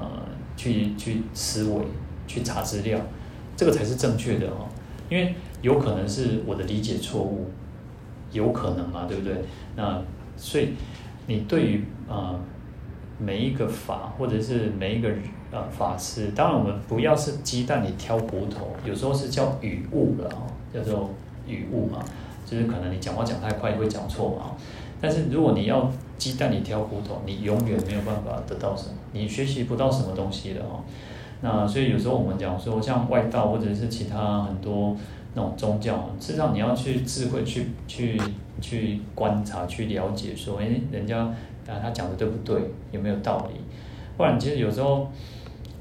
去去思维，去查资料，这个才是正确的哦。因为有可能是我的理解错误，有可能嘛，对不对？那所以你对于啊。每一个法，或者是每一个呃法师，当然我们不要是鸡蛋里挑骨头，有时候是叫语误了哦，叫做语误嘛，就是可能你讲话讲太快会讲错嘛。但是如果你要鸡蛋里挑骨头，你永远没有办法得到什么，你学习不到什么东西的哦。那所以有时候我们讲说，像外道或者是其他很多那种宗教，事实上你要去智慧去去去观察去了解，说，哎，人家。啊，他讲的对不对？有没有道理？不然，其实有时候，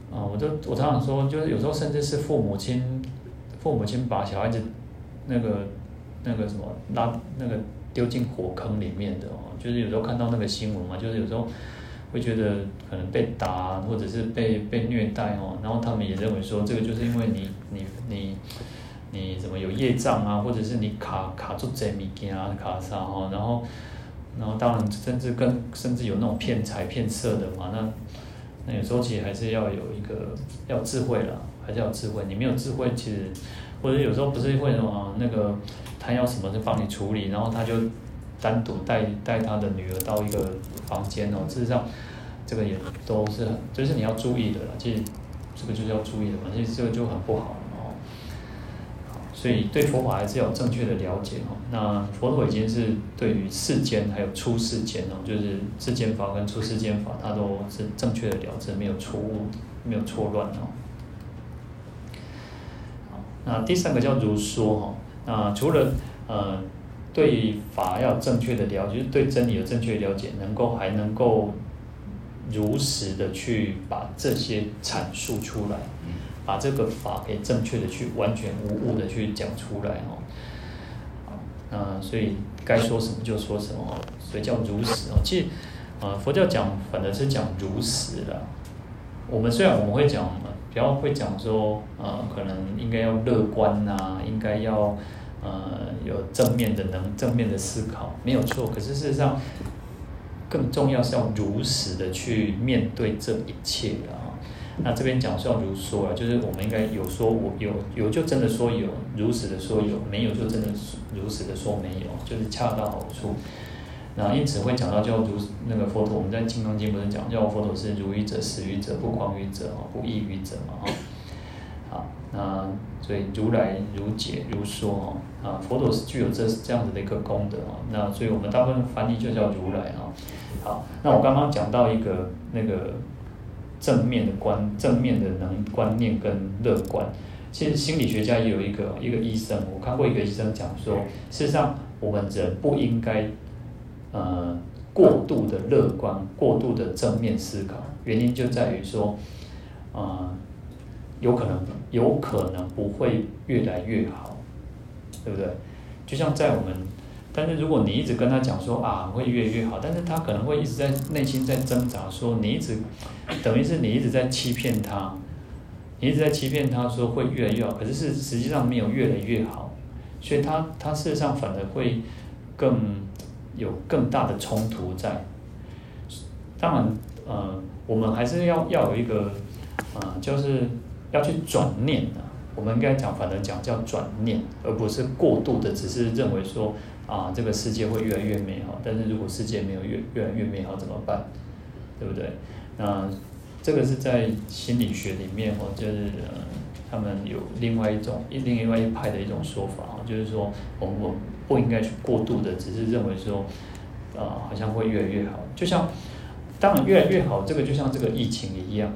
啊，我都我常常说，就是有时候甚至是父母亲，父母亲把小孩子那个那个什么拉那个丢进火坑里面的哦，就是有时候看到那个新闻嘛，就是有时候会觉得可能被打或者是被被虐待哦，然后他们也认为说这个就是因为你你你你怎么有业障啊，或者是你卡卡住这物件啊卡啥哦，然后。然后当然，甚至跟甚至有那种骗财骗色的嘛，那那有时候其实还是要有一个要智慧了，还是要智慧。你没有智慧，其实或者有时候不是会什么那个他要什么就帮你处理，然后他就单独带带他的女儿到一个房间哦。事实上，这个也都是，就是你要注意的了。其实这个就是要注意的嘛，其实这个就很不好。所以对佛法还是要正确的了解哦。那佛陀已经是对于世间还有出世间哦，就是世间法跟出世间法，他都是正确的了解，没有错误，没有错乱哦。那第三个叫如说哦。那除了呃对法要正确的了解，就是对真理有正确的了解，能够还能够如实的去把这些阐述出来。把这个法给正确的去完全无误的去讲出来哦，那所以该说什么就说什么，所以叫如实哦。其实，呃，佛教讲反而是讲如实的。我们虽然我们会讲，比较会讲说，呃，可能应该要乐观呐，应该要呃有正面的能正面的思考，没有错。可是事实上，更重要是要如实的去面对这一切的。那这边讲是要如说啊，就是我们应该有说，我有有就真的说有，如实的说有，没有就真的如实的说没有，就是恰到好处。那因此会讲到叫如那个佛陀，我们在《金刚经》不是讲叫佛陀是如语者、实语者、不誑语者、不异语者嘛？好，那所以如来如解如说哦，啊，佛陀是具有这这样子的一个功德哦。那所以我们大部分翻译就叫如来啊。好，那我刚刚讲到一个那个。正面的观，正面的能观念跟乐观。其实心理学家也有一个一个医生，我看过一个医生讲说，事实上我们人不应该呃过度的乐观，过度的正面思考。原因就在于说，呃，有可能有可能不会越来越好，对不对？就像在我们。但是如果你一直跟他讲说啊会越来越好，但是他可能会一直在内心在挣扎，说你一直等于是你一直在欺骗他，你一直在欺骗他说会越来越好，可是是实际上没有越来越好，所以他他事实上反而会更有更大的冲突在。当然呃，我们还是要要有一个呃，就是要去转念的。我们应该讲，反正讲叫转念，而不是过度的，只是认为说啊，这个世界会越来越美好。但是如果世界没有越越来越美好怎么办？对不对？那这个是在心理学里面哦，就是呃，他们有另外一种另外一派的一种说法哦，就是说我们我不应该去过度的，只是认为说，啊，好像会越来越好。就像当然越来越好，这个就像这个疫情一样。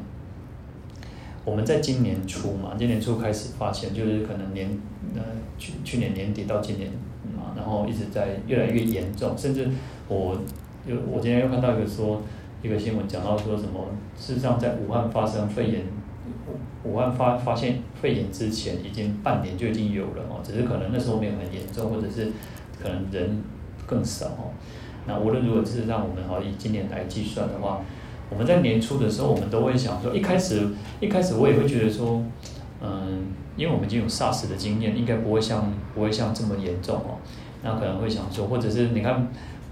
我们在今年初嘛，今年初开始发现，就是可能年呃去去年年底到今年嘛，然后一直在越来越严重，甚至我又我今天又看到一个说一个新闻讲到说什么，事实上在武汉发生肺炎，武汉发发现肺炎之前，已经半年就已经有了哦，只是可能那时候没有很严重，或者是可能人更少哦。那无论如何，事实上我们好以今年来计算的话。我们在年初的时候，我们都会想说，一开始一开始我也会觉得说，嗯，因为我们已经有 SARS 的经验，应该不会像不会像这么严重哦。那可能会想说，或者是你看，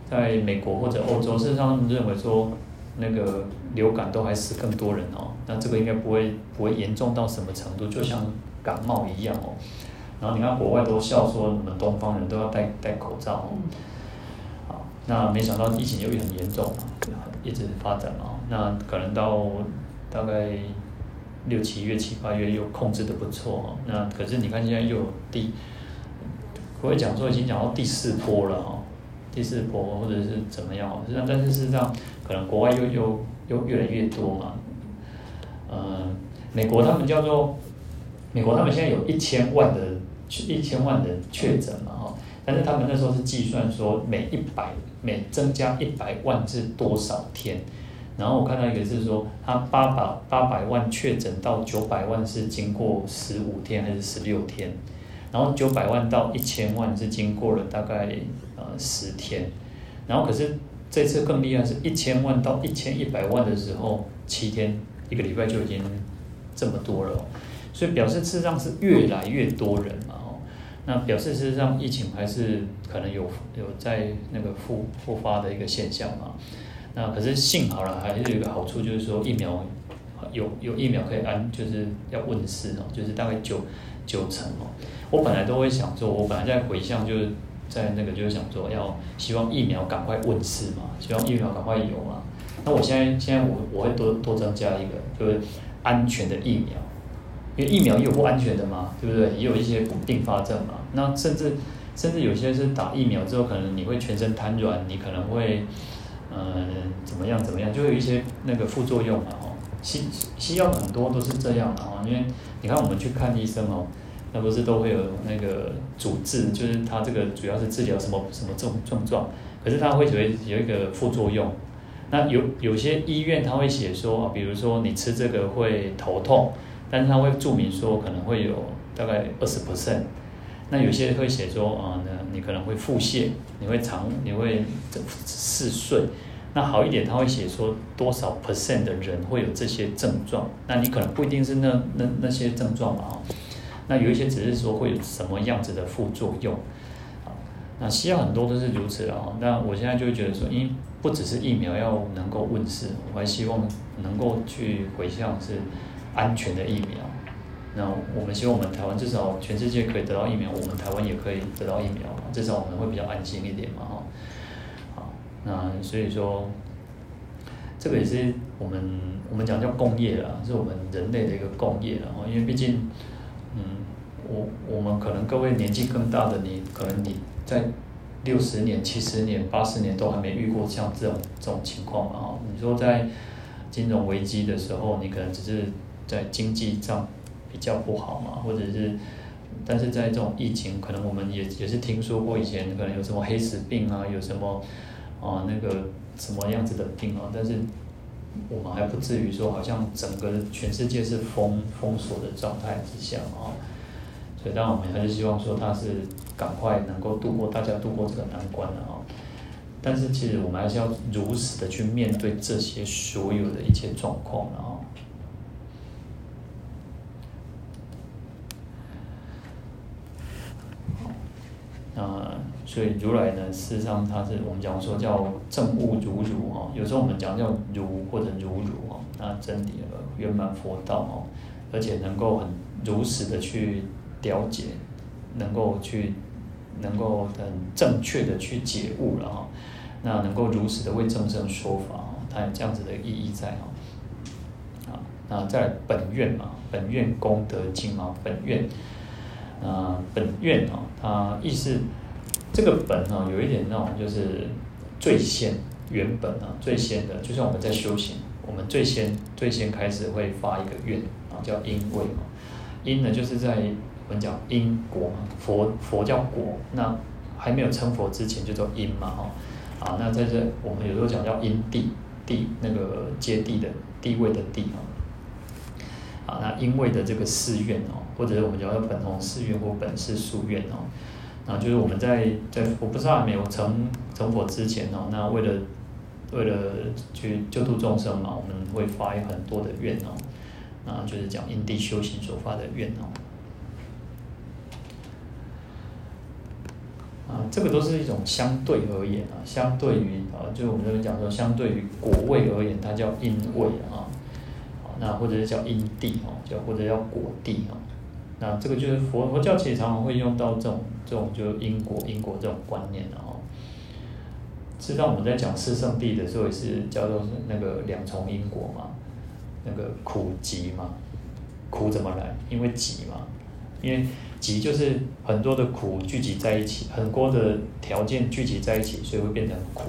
在美国或者欧洲，事实上他们认为说，那个流感都还死更多人哦。那这个应该不会不会严重到什么程度，就像感冒一样哦。然后你看国外都笑说，你们东方人都要戴戴口罩哦。好，那没想到疫情又很严重嘛，一直发展嘛。那可能到大概六七月、七八月又控制的不错哦。那可是你看现在又有第，不会讲说已经讲到第四波了哦，第四波或者是怎么样？实际上，但是事实上可能国外又又又越来越多嘛。呃，美国他们叫做美国，他们现在有一千万的一千万的确诊嘛哈，但是他们那时候是计算说每一百每增加一百万是多少天。然后我看到一个是说，他八百八百万确诊到九百万是经过十五天还是十六天，然后九百万到一千万是经过了大概呃十天，然后可是这次更厉害是一千万到一千一百万的时候七天一个礼拜就已经这么多了，所以表示事实上是越来越多人嘛哦，那表示事实上疫情还是可能有有在那个复复发的一个现象嘛。那可是幸好了，还是有一个好处，就是说疫苗有有疫苗可以安，就是要问世哦，就是大概九九成哦。我本来都会想说，我本来在回向，就是在那个就是想说，要希望疫苗赶快问世嘛，希望疫苗赶快有嘛。那我现在现在我我会多多增加一个，就是安全的疫苗，因为疫苗也有不安全的嘛，对不对？也有一些并发症嘛。那甚至甚至有些是打疫苗之后，可能你会全身瘫软，你可能会。嗯，怎么样？怎么样？就有一些那个副作用嘛，哦，西西药很多都是这样的哦，因为你看我们去看医生哦，那不是都会有那个主治，就是他这个主要是治疗什么什么症症状，可是他会有有一个副作用。那有有些医院他会写说，比如说你吃这个会头痛，但是他会注明说可能会有大概二十%。那有些会写说啊，那你可能会腹泻，你会肠，你会嗜睡。那好一点，他会写说多少 percent 的人会有这些症状。那你可能不一定是那那那些症状嘛，哦。那有一些只是说会有什么样子的副作用。那西药很多都是如此啊。那我现在就觉得说，因为不只是疫苗要能够问世，我还希望能够去回向是安全的疫苗。那我们希望我们台湾至少全世界可以得到疫苗，我们台湾也可以得到疫苗，至少我们会比较安心一点嘛，哈。好，那所以说，这个也是我们我们讲叫共业啦，是我们人类的一个共业啦，因为毕竟，嗯，我我们可能各位年纪更大的你，可能你在六十年、七十年、八十年都还没遇过像这种这种情况嘛，哈。你说在金融危机的时候，你可能只是在经济上。比较不好嘛，或者是，但是在这种疫情，可能我们也也是听说过以前可能有什么黑死病啊，有什么啊那个什么样子的病啊，但是我们还不至于说好像整个全世界是封封锁的状态之下啊，所以当然我们还是希望说他是赶快能够度过大家度过这个难关的啊，但是其实我们还是要如实的去面对这些所有的一切状况啊。啊，所以如来呢，事实上他是我们讲说叫正悟如如哈，有时候我们讲叫如或者如如哈，那真理圆满佛道哦，而且能够很如实的去了解，能够去能够很正确的去解悟了哈，那能够如实的为众生说法哦，它有这样子的意义在哦。啊，那在本愿嘛，本愿功德经嘛，本愿，啊，本愿啊，意思这个本啊，有一点那种就是最先原本啊，最先的，就像我们在修行，我们最先最先开始会发一个愿啊，叫因位嘛，因呢就是在。我们讲因果嘛，佛佛叫果，那还没有成佛之前就叫因嘛，哈，啊，那在这我们有时候讲叫因地地那个接地的地位的地啊，啊，那因为的这个誓愿哦，或者是我们叫做本弘誓愿或本誓夙愿哦，那就是我们在在我不知道还没有成成佛之前哦，那为了为了去救度众生嘛，我们会发很多的愿哦，那就是讲因地修行所发的愿哦。啊，这个都是一种相对而言啊，相对于啊，就是我们这边讲说，相对于果位而言，它叫因位啊，那或者是叫因地哦，叫或者叫果地哦，那这个就是佛佛教其实常常会用到这种这种就因果因果这种观念啊。实际上我们在讲四圣谛的时候，也是叫做那个两重因果嘛，那个苦集嘛，苦怎么来？因为集嘛，因为。集就是很多的苦聚集在一起，很多的条件聚集在一起，所以会变成苦。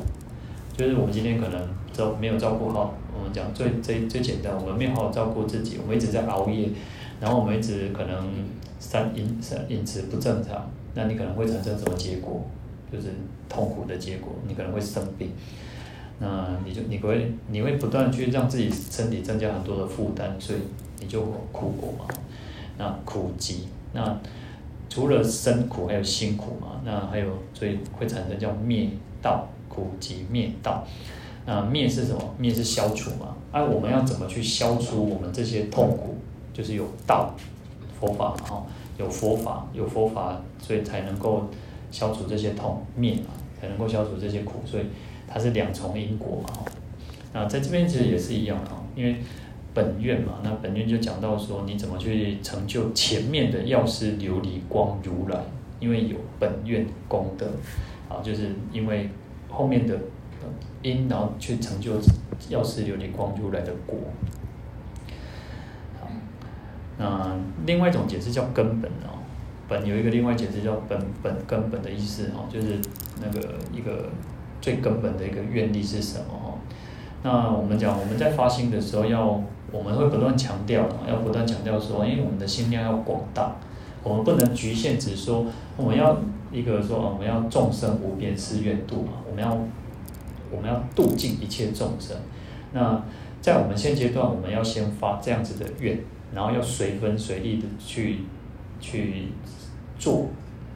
就是我们今天可能照没有照顾好，我们讲最最最简单，我们没有好好照顾自己，我们一直在熬夜，然后我们一直可能三饮三饮食不正常，那你可能会产生什么结果？就是痛苦的结果，你可能会生病。那你就你会你会不断去让自己身体增加很多的负担，所以你就苦果嘛。那苦集那。除了生苦，还有辛苦嘛？那还有，所以会产生叫灭道苦集灭道。那灭是什么？灭是消除嘛？哎、我们要怎么去消除我们这些痛苦？就是有道佛法嘛，哈，有佛法，有佛法，所以才能够消除这些痛灭嘛，才能够消除这些苦。所以它是两重因果嘛，哈。那在这边其实也是一样的，因为。本愿嘛，那本愿就讲到说，你怎么去成就前面的药师琉璃光如来？因为有本愿功德，啊，就是因为后面的因，然后去成就药师琉璃光如来的果。那另外一种解释叫根本哦，本有一个另外解释叫本本根本的意思哦，就是那个一个最根本的一个愿力是什么哦？那我们讲我们在发心的时候要。我们会不断强调，要不断强调说，因为我们的心量要广大，我们不能局限，只说我们要一个说，我们要众生无边誓愿度嘛，我们要我们要度尽一切众生。那在我们现阶段，我们要先发这样子的愿，然后要随分随力的去去做，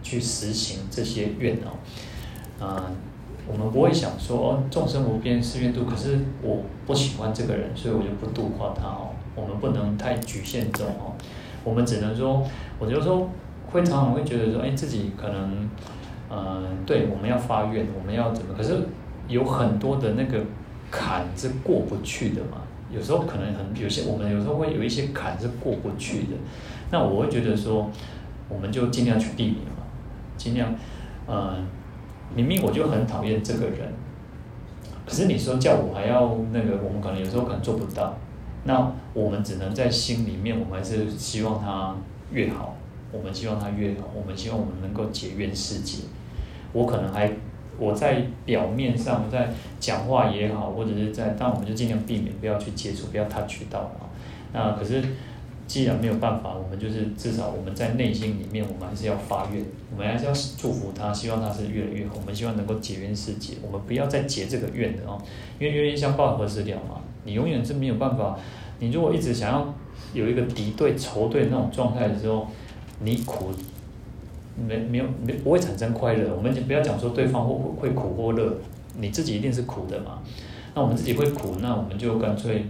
去实行这些愿哦，啊、我们不会想说哦，众生无边誓愿度，可是我不喜欢这个人，所以我就不度化他哦。我们不能太局限这种哦，我们只能说，我就说会常常会觉得说，哎，自己可能，嗯、对，我们要发愿，我们要怎么？可是有很多的那个坎是过不去的嘛。有时候可能很有些，我们有时候会有一些坎是过不去的。那我会觉得说，我们就尽量去避免嘛，尽量，呃。明明我就很讨厌这个人，可是你说叫我还要那个，我们可能有时候可能做不到。那我们只能在心里面，我们还是希望他越好，我们希望他越好，我们希望我们能够结缘世界。我可能还我在表面上在讲话也好，或者是在，但我们就尽量避免不要去接触，不要 touch 到啊。那可是。既然没有办法，我们就是至少我们在内心里面，我们还是要发愿，我们还是要祝福他，希望他是越来越好。我们希望能够结缘世界，我们不要再结这个愿的哦，因为冤冤相报何时了嘛，你永远是没有办法。你如果一直想要有一个敌对仇对那种状态的时候，你苦没没有没不会产生快乐。我们就不要讲说对方会会苦或乐，你自己一定是苦的嘛。那我们自己会苦，那我们就干脆。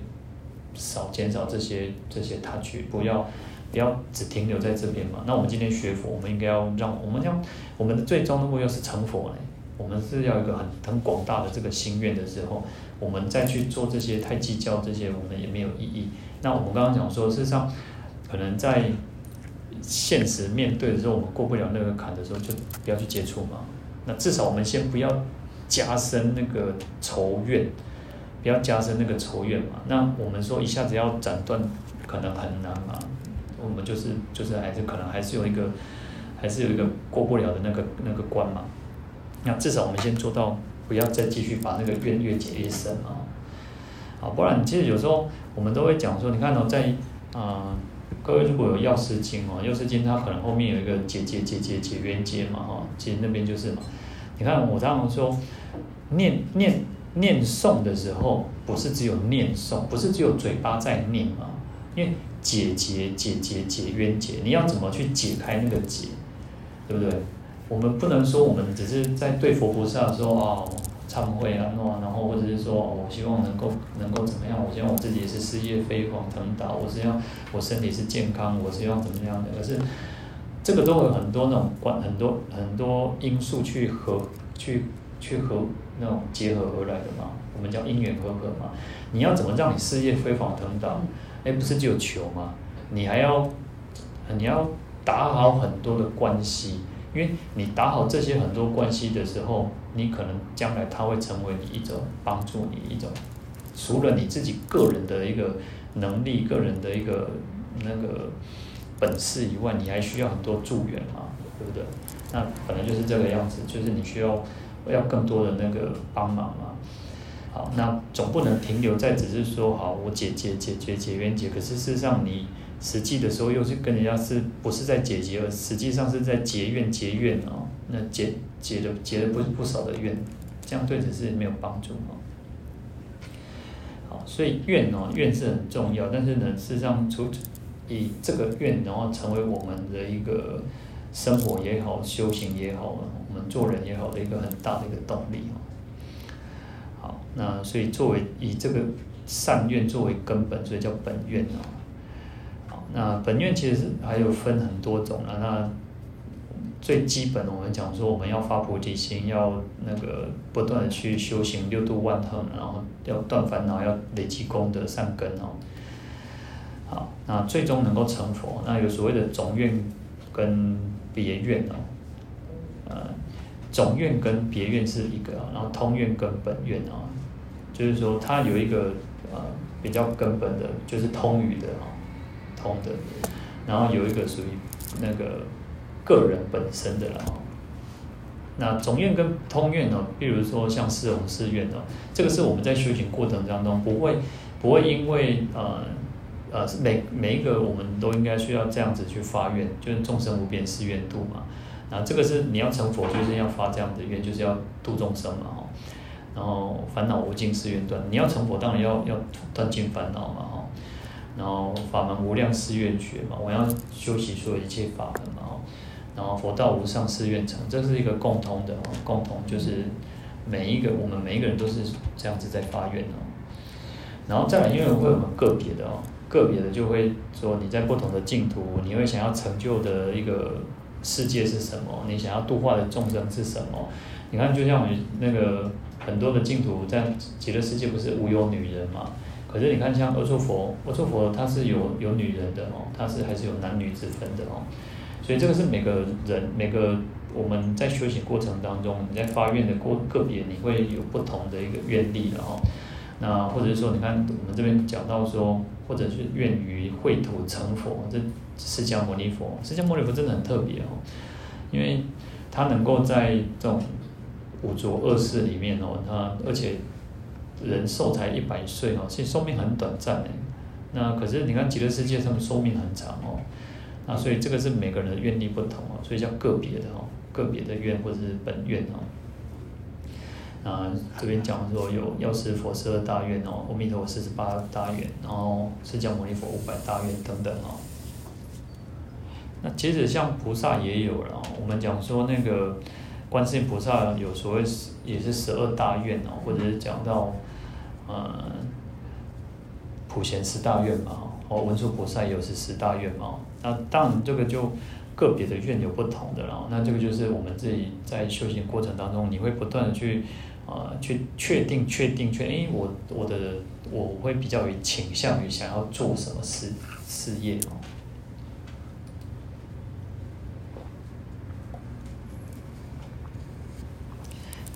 少减少这些这些他去，不要不要只停留在这边嘛。那我们今天学佛，我们应该要让我们要我们的最终的目标是成佛呢。我们是要一个很很广大的这个心愿的时候，我们再去做这些太计较这些，我们也没有意义。那我们刚刚讲说，事实上可能在现实面对的时候，我们过不了那个坎的时候，就不要去接触嘛。那至少我们先不要加深那个仇怨，不要加深那个仇怨嘛。那我们说一下子要斩断，可能很难嘛。我们就是就是还是可能还是有一个，还是有一个过不了的那个那个关嘛。那至少我们先做到，不要再继续把那个怨越结越深嘛。好，不然其实有时候我们都会讲说，你看哦，在啊。各位如果有药师经哦，药师经它可能后面有一个解结结结结缘结嘛哈，其实那边就是嘛。你看我常常说，念念念诵的时候，不是只有念诵，不是只有嘴巴在念嘛，因为解结解结解冤结，你要怎么去解开那个结，对不对？我们不能说我们只是在对佛菩萨说哦。忏悔啊，那然后或者是说，我希望能够能够怎么样？我希望我自己是事业飞黄腾达，我希望我身体是健康，我希望怎么样的？可是这个都有很多那种关很多很多因素去合去去合那种结合而来的嘛，我们叫因缘和合嘛。你要怎么让你事业飞黄腾达？哎，不是只有求吗？你还要你要打好很多的关系。因为你打好这些很多关系的时候，你可能将来它会成为你一种帮助你一种，除了你自己个人的一个能力、个人的一个那个本事以外，你还需要很多助缘嘛，对不对？那本来就是这个样子，就是你需要要更多的那个帮忙嘛。好，那总不能停留在只是说好我解结解决结缘结，可是事实上你。实际的时候又是跟人家是不是在解结，而实际上是在结怨结怨哦，那结结的结了不不少的怨，这样对只是没有帮助哦。好，所以怨哦，怨是很重要，但是呢，事实上除以这个怨，然后成为我们的一个生活也好、修行也好、我们做人也好的一个很大的一个动力哦。好，那所以作为以这个善愿作为根本，所以叫本愿哦。好那本愿其实是还有分很多种啊。那最基本的，我们讲说，我们要发菩提心，要那个不断的去修行六度万行，然后要断烦恼，要累积功德善根哦。好，那最终能够成佛，那有所谓的总愿跟别愿哦。呃，总愿跟别愿是一个，然后通愿跟本愿啊，就是说它有一个呃比较根本的，就是通语的啊。通的，然后有一个属于那个个人本身的了。那总愿跟通愿呢，比如说像四弘誓愿哦，这个是我们在修行过程当中不会不会因为呃呃每每一个我们都应该需要这样子去发愿，就是众生无边誓愿度嘛。那这个是你要成佛，就是要发这样的愿，就是要度众生嘛哈。然后烦恼无尽誓愿断，你要成佛当然要要断尽烦恼嘛哈。然后法门无量誓愿学嘛，我要修习所有一切法门嘛，然后佛道无上誓愿成，这是一个共通的哦，共同就是每一个我们每一个人都是这样子在发愿哦。然后再来，因为会有个别的哦，个别的就会说你在不同的净土，你会想要成就的一个世界是什么？你想要度化的众生是什么？你看，就像我们那个很多的净土在极乐世界不是无有女人嘛？可是你看，像阿閦佛，阿閦佛他是有有女人的哦，他是还是有男女之分的哦，所以这个是每个人每个我们在修行过程当中，你在发愿的过个别，你会有不同的一个愿力的哦。那或者是说，你看我们这边讲到说，或者是愿于秽土成佛，这释迦牟尼佛，释迦牟尼佛真的很特别哦，因为他能够在这种五浊恶世里面哦，他而且。人寿才一百岁哦，其实寿命很短暂哎。那可是你看极乐世界上面寿命很长哦。啊所以这个是每个人的愿力不同哦，所以叫个别的哦，个别的愿或者是本愿哦。啊，这边讲说有药师佛十二大愿哦，阿弥陀佛四十八大愿，然后释迦牟尼佛五百大愿等等哦。那接着像菩萨也有了，我们讲说那个观世音菩萨有所谓也是十二大愿哦，或者是讲到。呃，普贤十大愿嘛，哦，文殊菩萨也有是十大愿嘛，那当然这个就个别的愿有不同的了。那这个就是我们自己在修行过程当中，你会不断的去呃去确定、确定、确定，哎，我我的我会比较倾向于想要做什么事事业哦。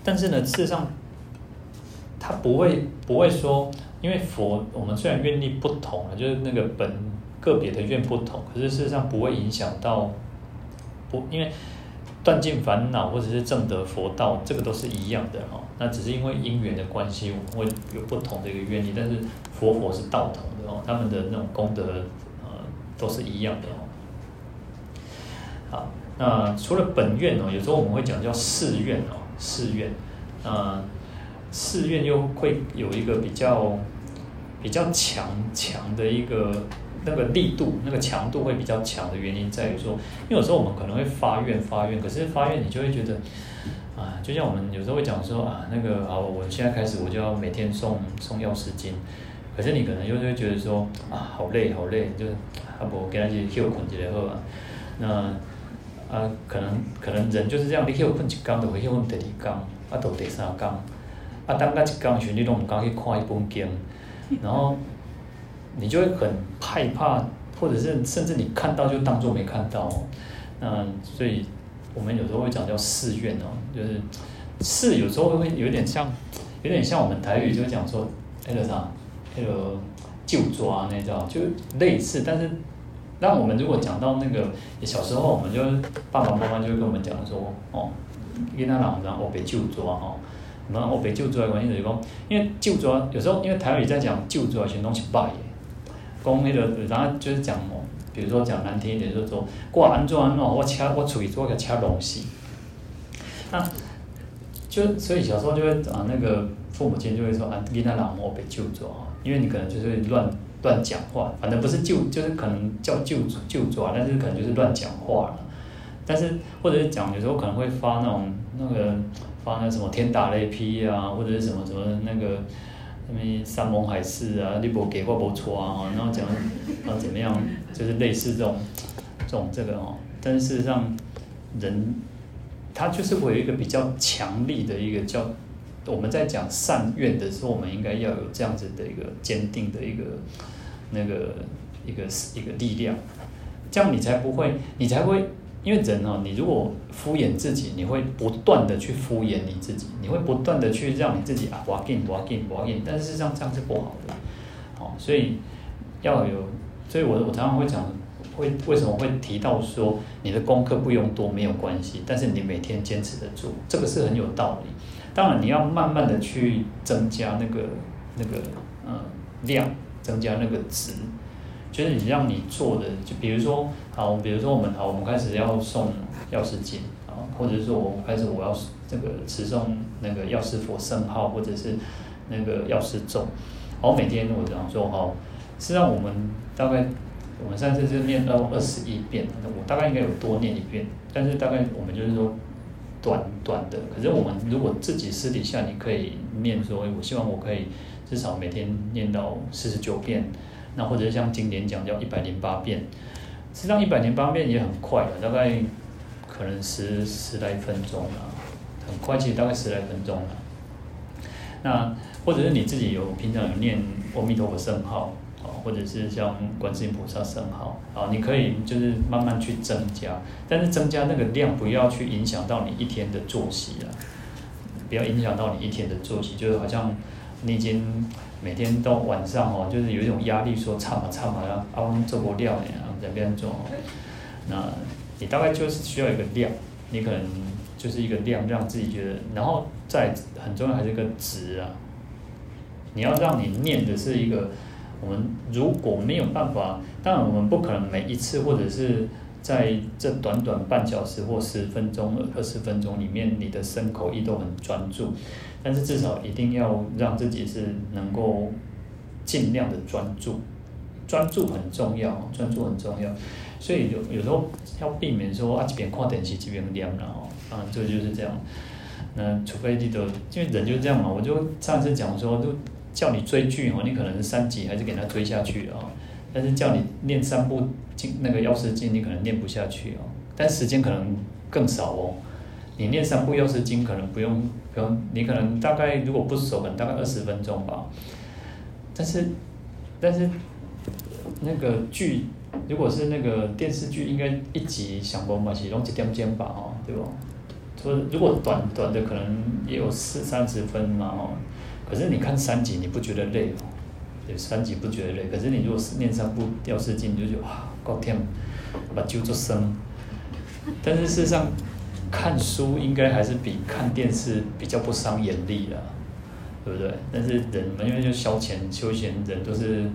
但是呢，事实上，他不会不会说，因为佛我们虽然愿力不同了，就是那个本个别的愿不同，可是事实上不会影响到不，因为断尽烦恼或者是正得佛道，这个都是一样的哈。那只是因为因缘的关系，我们会有不同的一个愿力，但是佛佛是道同的哦，他们的那种功德呃都是一样的哦。好，那除了本愿哦，有时候我们会讲叫誓愿哦，誓愿，呃，誓愿又会有一个比较比较强强的一个那个力度，那个强度会比较强的原因在于说，因为有时候我们可能会发愿发愿，可是发愿你就会觉得。啊，就像我们有时候会讲说啊，那个好，我现在开始我就要每天诵诵药师经，可是你可能就会觉得说啊，好累好累，就是啊不，给他去休困一下好啊。那啊，可能可能人就是这样，你休困一天就会休困第二天，啊，到第三缸，啊，等到一天时你都唔敢去看一本经，然后你就会很害怕，或者是甚至你看到就当作没看到，那所以。我们有时候会讲叫誓愿哦，就是誓有时候会有点像，有点像我们台语就讲说那个啥，那个旧抓那叫，就类似。但是，让我们如果讲到那个小时候，我们就爸爸妈妈就会跟我们讲说，哦，因为那老人我被旧抓哦，那我被旧抓的关系就是讲，因为旧抓有时候因为台语在讲就抓全都是败的，讲那个然后就是讲哦。比如说讲难听一点，就是说我安怎安怎，我车我出去做个车东西，那就所以小时候就会啊，那个父母亲就会说啊，你那老母被救抓，因为你可能就是乱乱讲话，反正不是救，就是可能叫救救抓，但是可能就是乱讲话了。但是或者是讲有时候可能会发那种那个发那什么天打雷劈啊，或者是什么什么那个。什么山盟海誓啊，你不给我不错啊，然后讲啊怎么样，就是类似这种这种这个哦。但是事实上，人他就是会有一个比较强力的一个叫我们在讲善愿的时候，我们应该要有这样子的一个坚定的一个那个一个一个力量，这样你才不会，你才会。因为人哦，你如果敷衍自己，你会不断的去敷衍你自己，你会不断的去让你自己啊，我要给你，我要给你，我要给你，但是实上这样是不好的，哦，所以要有，所以我我常常会讲，会为什么会提到说你的功课不用多没有关系，但是你每天坚持的做，这个是很有道理。当然你要慢慢的去增加那个那个嗯量，增加那个值。就是你让你做的，就比如说，好，比如说我们好，我们开始要送药师经啊，或者说我们开始我要这个持诵那个药师佛圣号，或者是那个药师咒，好，每天我这样说哈，实际上我们大概我们上次是念到二十一遍，我大概应该有多念一遍，但是大概我们就是说短短的，可是我们如果自己私底下你可以念说，我希望我可以至少每天念到四十九遍。那或者像经典讲叫一百零八遍，实际上一百零八遍也很快了，大概可能十十来分钟啊，很快，其实大概十来分钟了。那或者是你自己有平常有念阿弥陀佛圣号，啊，或者是像观世音菩萨圣号，啊，你可以就是慢慢去增加，但是增加那个量不要去影响到你一天的作息了，不要影响到你一天的作息，就是好像你已经。每天到晚上哦，就是有一种压力，说唱嘛唱嘛，然后啊，我们做不掉呢，在这边做。那你大概就是需要一个量，你可能就是一个量，让自己觉得，然后再很重要还是一个值啊。你要让你念的是一个，我们如果没有办法，当然我们不可能每一次或者是在这短短半小时或十分钟、二十分钟里面，你的身口意都很专注。但是至少一定要让自己是能够尽量的专注，专注很重要，专注很重要。所以有有时候要避免说啊，这边看电视，这边念了哦，啊，这就是这样。那除非你都，因为人就是这样嘛。我就上次讲说，就叫你追剧哦，你可能三集还是给他追下去啊。但是叫你念三部经，那个药师经，你可能念不下去哦。但时间可能更少哦。你念三部药师经可能不用，不用，你可能大概如果不熟，可能大概二十分钟吧。但是，但是那个剧，如果是那个电视剧，应该一集想不嘛，其中一点钟吧，哦，对吧？说如果短短的可能也有四三十分嘛哦，可是你看三集你不觉得累哦？对，三集不觉得累，可是你如果是念三部药师经，你就觉得哇，够天，把酒做生。但是事实上，看书应该还是比看电视比较不伤眼力的，对不对？但是人们因为就消遣休闲，人都是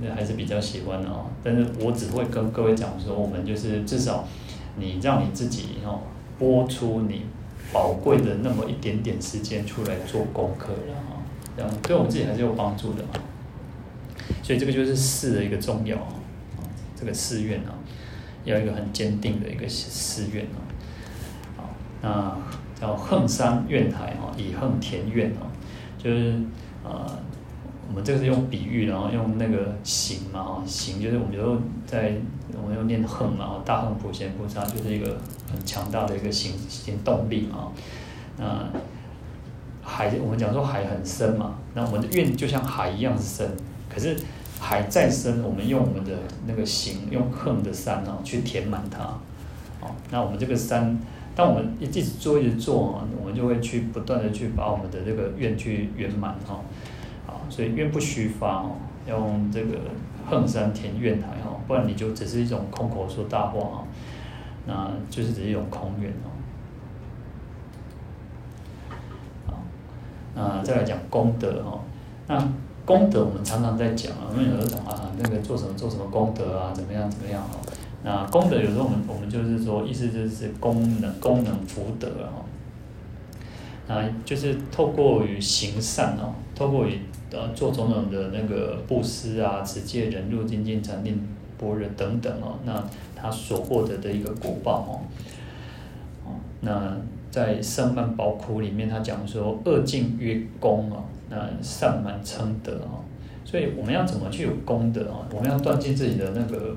那还是比较喜欢的哦。但是我只会跟各位讲说，我们就是至少你让你自己哦，拨出你宝贵的那么一点点时间出来做功课了哈，这样对我们自己还是有帮助的嘛。所以这个就是誓的一个重要啊，这个寺院啊，要一个很坚定的一个寺院啊。那叫横山怨海啊，以横填愿啊，就是呃，我们这个是用比喻，然后用那个行嘛啊，行就是我们就在我们用念横嘛，大横普贤菩萨就是一个很强大的一个行行动力啊。那海我们讲说海很深嘛，那我们的愿就像海一样深。可是海再深，我们用我们的那个行，用横的山啊，去填满它，哦，那我们这个山，当我们一直做一直做啊，我们就会去不断的去把我们的这个愿去圆满哈，啊，所以愿不虚发哦，用这个横山填愿台哈，不然你就只是一种空口说大话啊，那就是只是一种空愿哦，啊，那再来讲功德哈，那。功德我们常常在讲啊，我们有时候讲啊，那个做什么做什么功德啊，怎么样怎么样哦。那功德有时候我们我们就是说，意思就是功能功能福德啊。那就是透过于行善哦，透过于呃做种种的那个布施啊、持戒、忍辱、精进、禅定、般若等等哦，那他所获得的一个果报哦。那在胜曼宝库里面，他讲说恶尽曰功啊。那善满称德啊，所以我们要怎么去有功德啊？我们要断尽自己的那个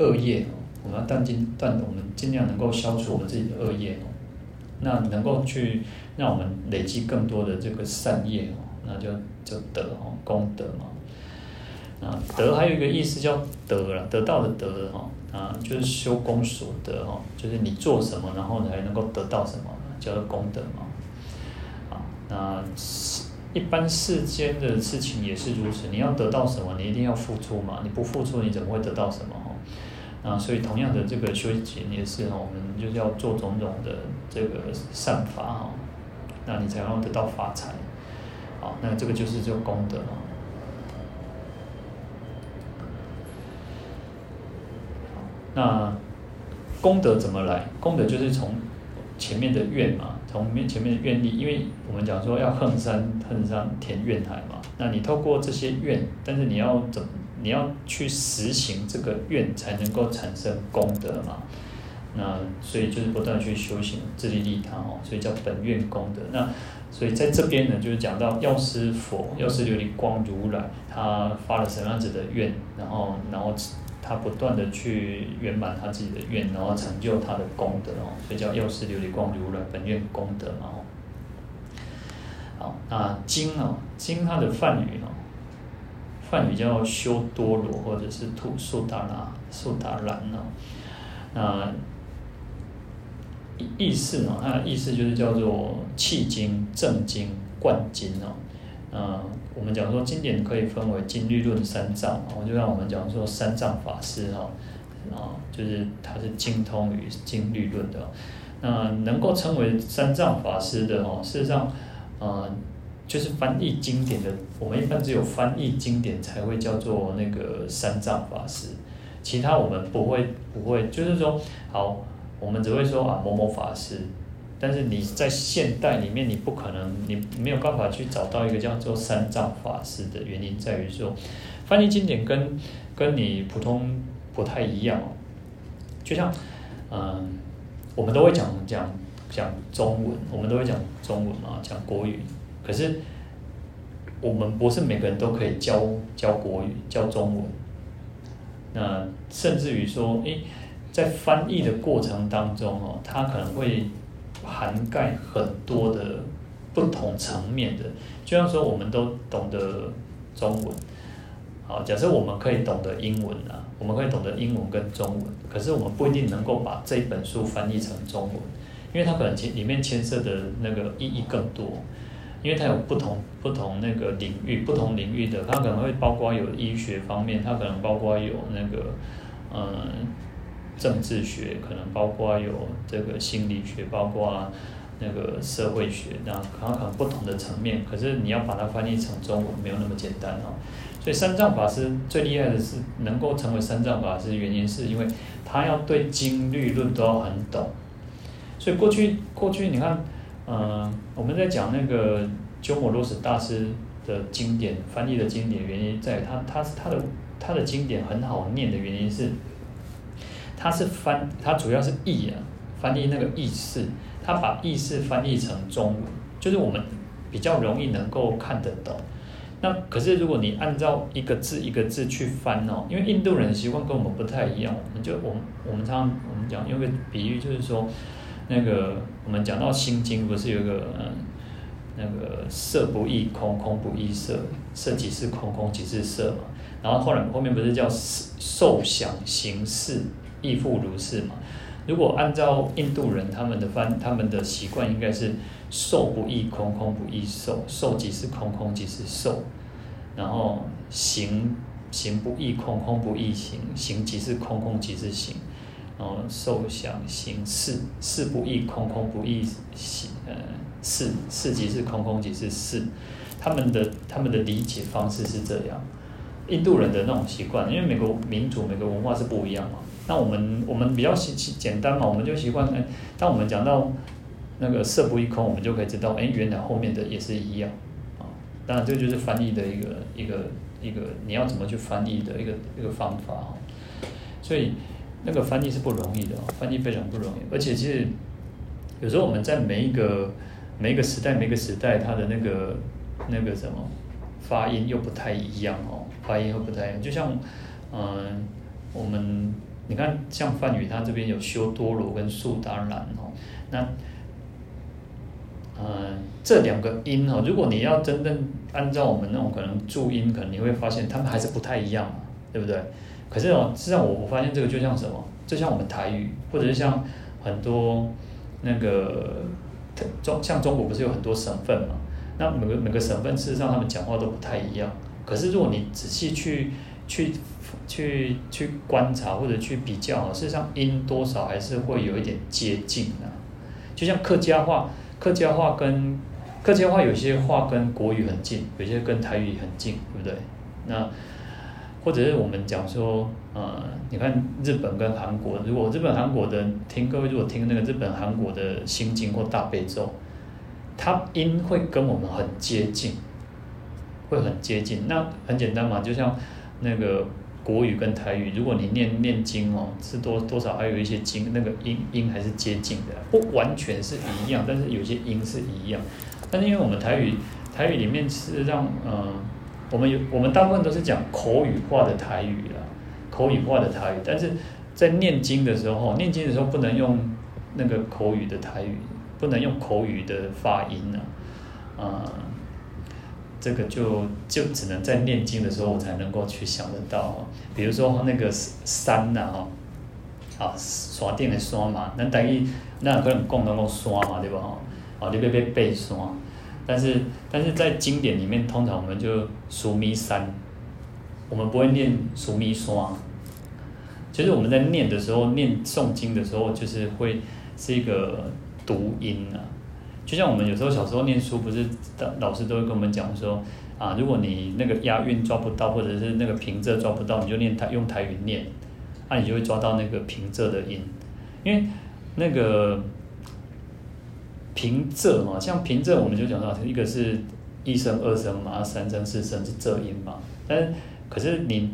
恶业，我们要断尽断，我们尽量能够消除我们自己的恶业哦。那能够去让我们累积更多的这个善业哦，那就就德哦，功德嘛。啊，德还有一个意思叫得了，得到的得哈啊，就是修功所得哈，就是你做什么，然后才能够得到什么，叫做功德嘛。啊那一般世间的事情也是如此，你要得到什么，你一定要付出嘛，你不付出，你怎么会得到什么？啊，所以同样的这个修行也是哈，我们就是要做种种的这个善法哈，那你才能得到发财，好，那这个就是这个功德啊。那功德怎么来？功德就是从前面的愿嘛。从面前面的愿力，因为我们讲说要横山横山填愿海嘛，那你透过这些愿，但是你要怎么，你要去实行这个愿，才能够产生功德嘛。那所以就是不断去修行，自利利他哦，所以叫本愿功德。那所以在这边呢，就是讲到药师佛，药师琉璃光如来，他发了什么样子的愿，然后然后。他不断的去圆满他自己的愿，然后成就他的功德哦，所以叫药师琉璃光如来本愿功德嘛哦。好，那经哦，经它的梵语哦，梵语叫修多罗或者是吐素达那素达兰哦。那意思哦，它的意思就是叫做契经、正经、贯经哦。嗯，我们讲说经典可以分为经律论三藏，我就让我们讲说三藏法师哈，啊，就是他是精通于经律论的。那能够称为三藏法师的哦，事实上，呃，就是翻译经典的，我们一般只有翻译经典才会叫做那个三藏法师，其他我们不会不会，就是说，好，我们只会说啊某某法师。但是你在现代里面，你不可能，你没有办法去找到一个叫做三藏法师的原因在于说，翻译经典跟跟你普通不太一样哦。就像，嗯，我们都会讲讲讲中文，我们都会讲中文嘛，讲国语。可是我们不是每个人都可以教教国语、教中文。那甚至于说，诶，在翻译的过程当中哦，它可能会。涵盖很多的不同层面的，就像说我们都懂得中文，好，假设我们可以懂得英文啊，我们可以懂得英文跟中文，可是我们不一定能够把这本书翻译成中文，因为它可能牵里面牵涉的那个意义更多，因为它有不同不同那个领域，不同领域的，它可能会包括有医学方面，它可能包括有那个嗯政治学，可能包括有这个心理学，包括那个社会学，那它可能不同的层面，可是你要把它翻译成中文，没有那么简单哦。所以三藏法师最厉害的是能够成为三藏法师，原因是因为他要对经律论都要很懂。所以过去过去你看，呃，我们在讲那个鸠摩罗什大师的经典翻译的经典原因，在他他是他的他的经典很好念的原因是，他是翻他主要是译啊，翻译那个意思，他把意思翻译成中文，就是我们比较容易能够看得懂。那可是，如果你按照一个字一个字去翻哦，因为印度人的习惯跟我们不太一样，我们就我们我们常常我们讲用个比喻，就是说，那个我们讲到《心经》，不是有个嗯，那个色不异空，空不异色，色即是空，空即是色嘛。然后后来后面不是叫受想行识亦复如是嘛？如果按照印度人他们的翻，他们的习惯应该是。受不异空，空不异受，受即是空，空即是受。然后行行不异空，空不异行，行即是空，空即是行。然后受想行识，识不异空，空不异行，呃，识识即是空，空即是识。他们的他们的理解方式是这样，印度人的那种习惯，因为每个民族每个文化是不一样嘛。那我们我们比较习简单嘛，我们就习惯，哎，当我们讲到。那个色不异空，我们就可以知道，哎，原来后面的也是一样，啊，当然这个就是翻译的一个一个一个你要怎么去翻译的一个一个方法，所以那个翻译是不容易的，翻译非常不容易，而且其实有时候我们在每一个每一个时代每个时代它的那个那个什么发音又不太一样哦，发音又不太一样，就像嗯我们你看像梵语它这边有修多罗跟速达兰哦，那。嗯，这两个音哈，如果你要真正按照我们那种可能注音，可能你会发现他们还是不太一样，对不对？可是哦，实际上我我发现这个就像什么，就像我们台语，或者是像很多那个中像中国不是有很多省份嘛？那每个每个省份事实上他们讲话都不太一样。可是如果你仔细去去去去观察或者去比较，事实上音多少还是会有一点接近的，就像客家话。客家话跟客家话有些话跟国语很近，有些跟台语很近，对不对？那或者是我们讲说，呃，你看日本跟韩国，如果日本韩国的听各位如果听那个日本韩国的心经或大悲咒，它音会跟我们很接近，会很接近。那很简单嘛，就像那个。国语跟台语，如果你念念经哦，是多多少还有一些经那个音音还是接近的，不完全是一样，但是有些音是一样。但是因为我们台语台语里面是让嗯，我们有我们大部分都是讲口语化的台语啦，口语化的台语，但是在念经的时候，念经的时候不能用那个口语的台语，不能用口语的发音呢啊，这个就就只能在念经的时候我才能够去想得到，比如说那个山呐哈，啊山顶的山嘛，那等于那可能共同的山嘛，对吧？啊，你别别背山，但是但是在经典里面，通常我们就须弥山，我们不会念须弥山，就是我们在念的时候，念诵经的时候，就是会是一个读音啊。就像我们有时候小时候念书，不是老师都会跟我们讲说啊，如果你那个押韵抓不到，或者是那个平仄抓不到，你就念台用台语念，那、啊、你就会抓到那个平仄的音。因为那个平仄嘛，像平仄我们就讲到一个是一声、二声嘛，三声、四声是仄音嘛。但可是你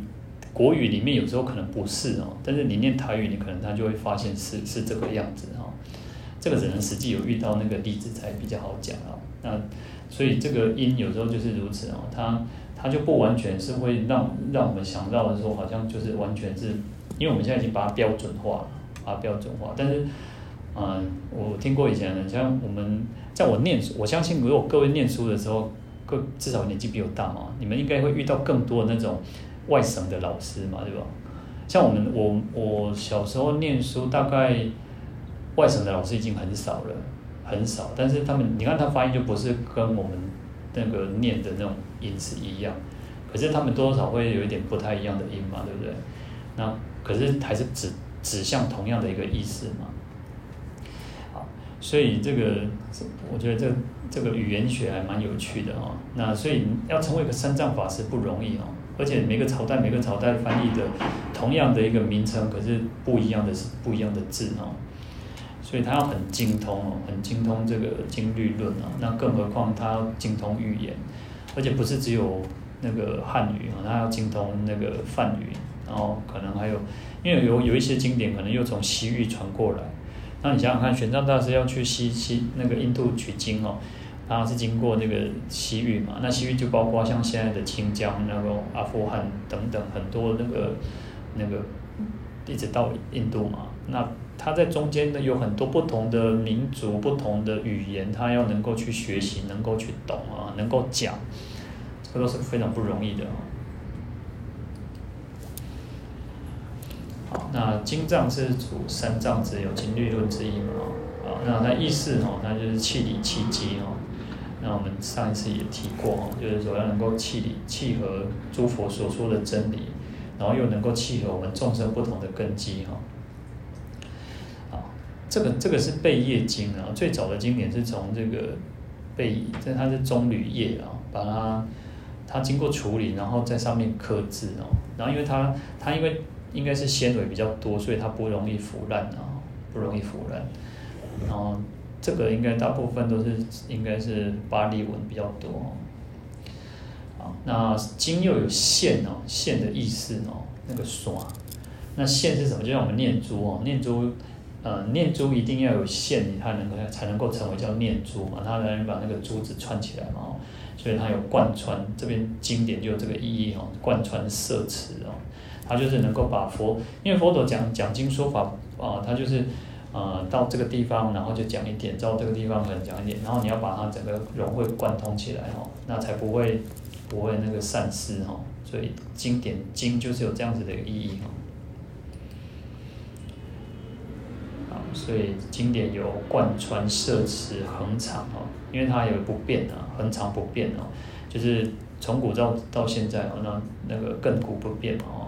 国语里面有时候可能不是哦，但是你念台语，你可能他就会发现是是这个样子哦。这个只能实际有遇到那个例子才比较好讲啊。那所以这个音有时候就是如此哦，它它就不完全是会让让我们想到的时候，好像就是完全是，因为我们现在已经把它标准化了，把它标准化。但是，嗯，我听过以前的，像我们在我念书，我相信如果各位念书的时候，各至少年纪比我大嘛，你们应该会遇到更多那种外省的老师嘛，对吧？像我们我我小时候念书大概。外省的老师已经很少了，很少。但是他们，你看他发音就不是跟我们那个念的那种音是一样，可是他们多少会有一点不太一样的音嘛，对不对？那可是还是指指向同样的一个意思嘛。所以这个我觉得这这个语言学还蛮有趣的哦。那所以要成为一个三藏法师不容易哦。而且每个朝代每个朝代翻译的同样的一个名称，可是不一样的是不一样的字哦，所以他要很精通哦，很精通这个经律论啊，那更何况他精通语言，而且不是只有那个汉语啊，他要精通那个梵语，然后可能还有，因为有有一些经典可能又从西域传过来，那你想想看，玄奘大师要去西西那个印度取经哦。他是经过那个西域嘛，那西域就包括像现在的清疆、那个阿富汗等等很多那个那个，一直到印度嘛。那他在中间呢，有很多不同的民族、不同的语言，他要能够去学习、能够去懂啊、能够讲，这都是非常不容易的。好，那经藏是主三藏之有经律论之一嘛？啊，那它意思哦，那就是契理契机哦。那我们上一次也提过哦，就是说要能够契理契合诸佛所说的真理，然后又能够契合我们众生不同的根基哈。啊，这个这个是贝叶经啊，最早的经典是从这个贝，这它是棕榈叶啊，把它它经过处理，然后在上面刻字哦，然后因为它它因为应该是纤维比较多，所以它不容易腐烂啊，不容易腐烂，然后。这个应该大部分都是应该是巴利文比较多哦。那经又有线哦，线的意思哦，那个刷，那线是什么？就像我们念珠哦，念珠，呃，念珠一定要有线，你才能够才能够成为叫念珠嘛，它才能把那个珠子串起来嘛，所以它有贯穿，这边经典就有这个意义哦，贯穿色词他，就是能够把佛，因为佛陀讲讲经说法啊，它就是。呃，到这个地方，然后就讲一点；到这个地方可能讲一点，然后你要把它整个融会贯通起来哦，那才不会不会那个散失哈。所以经典经就是有这样子的意义哈。好，所以经典有贯穿、摄持、恒常哈，因为它有不变啊，恒常不变哦，就是从古到到现在哦，那那个亘古不变哦，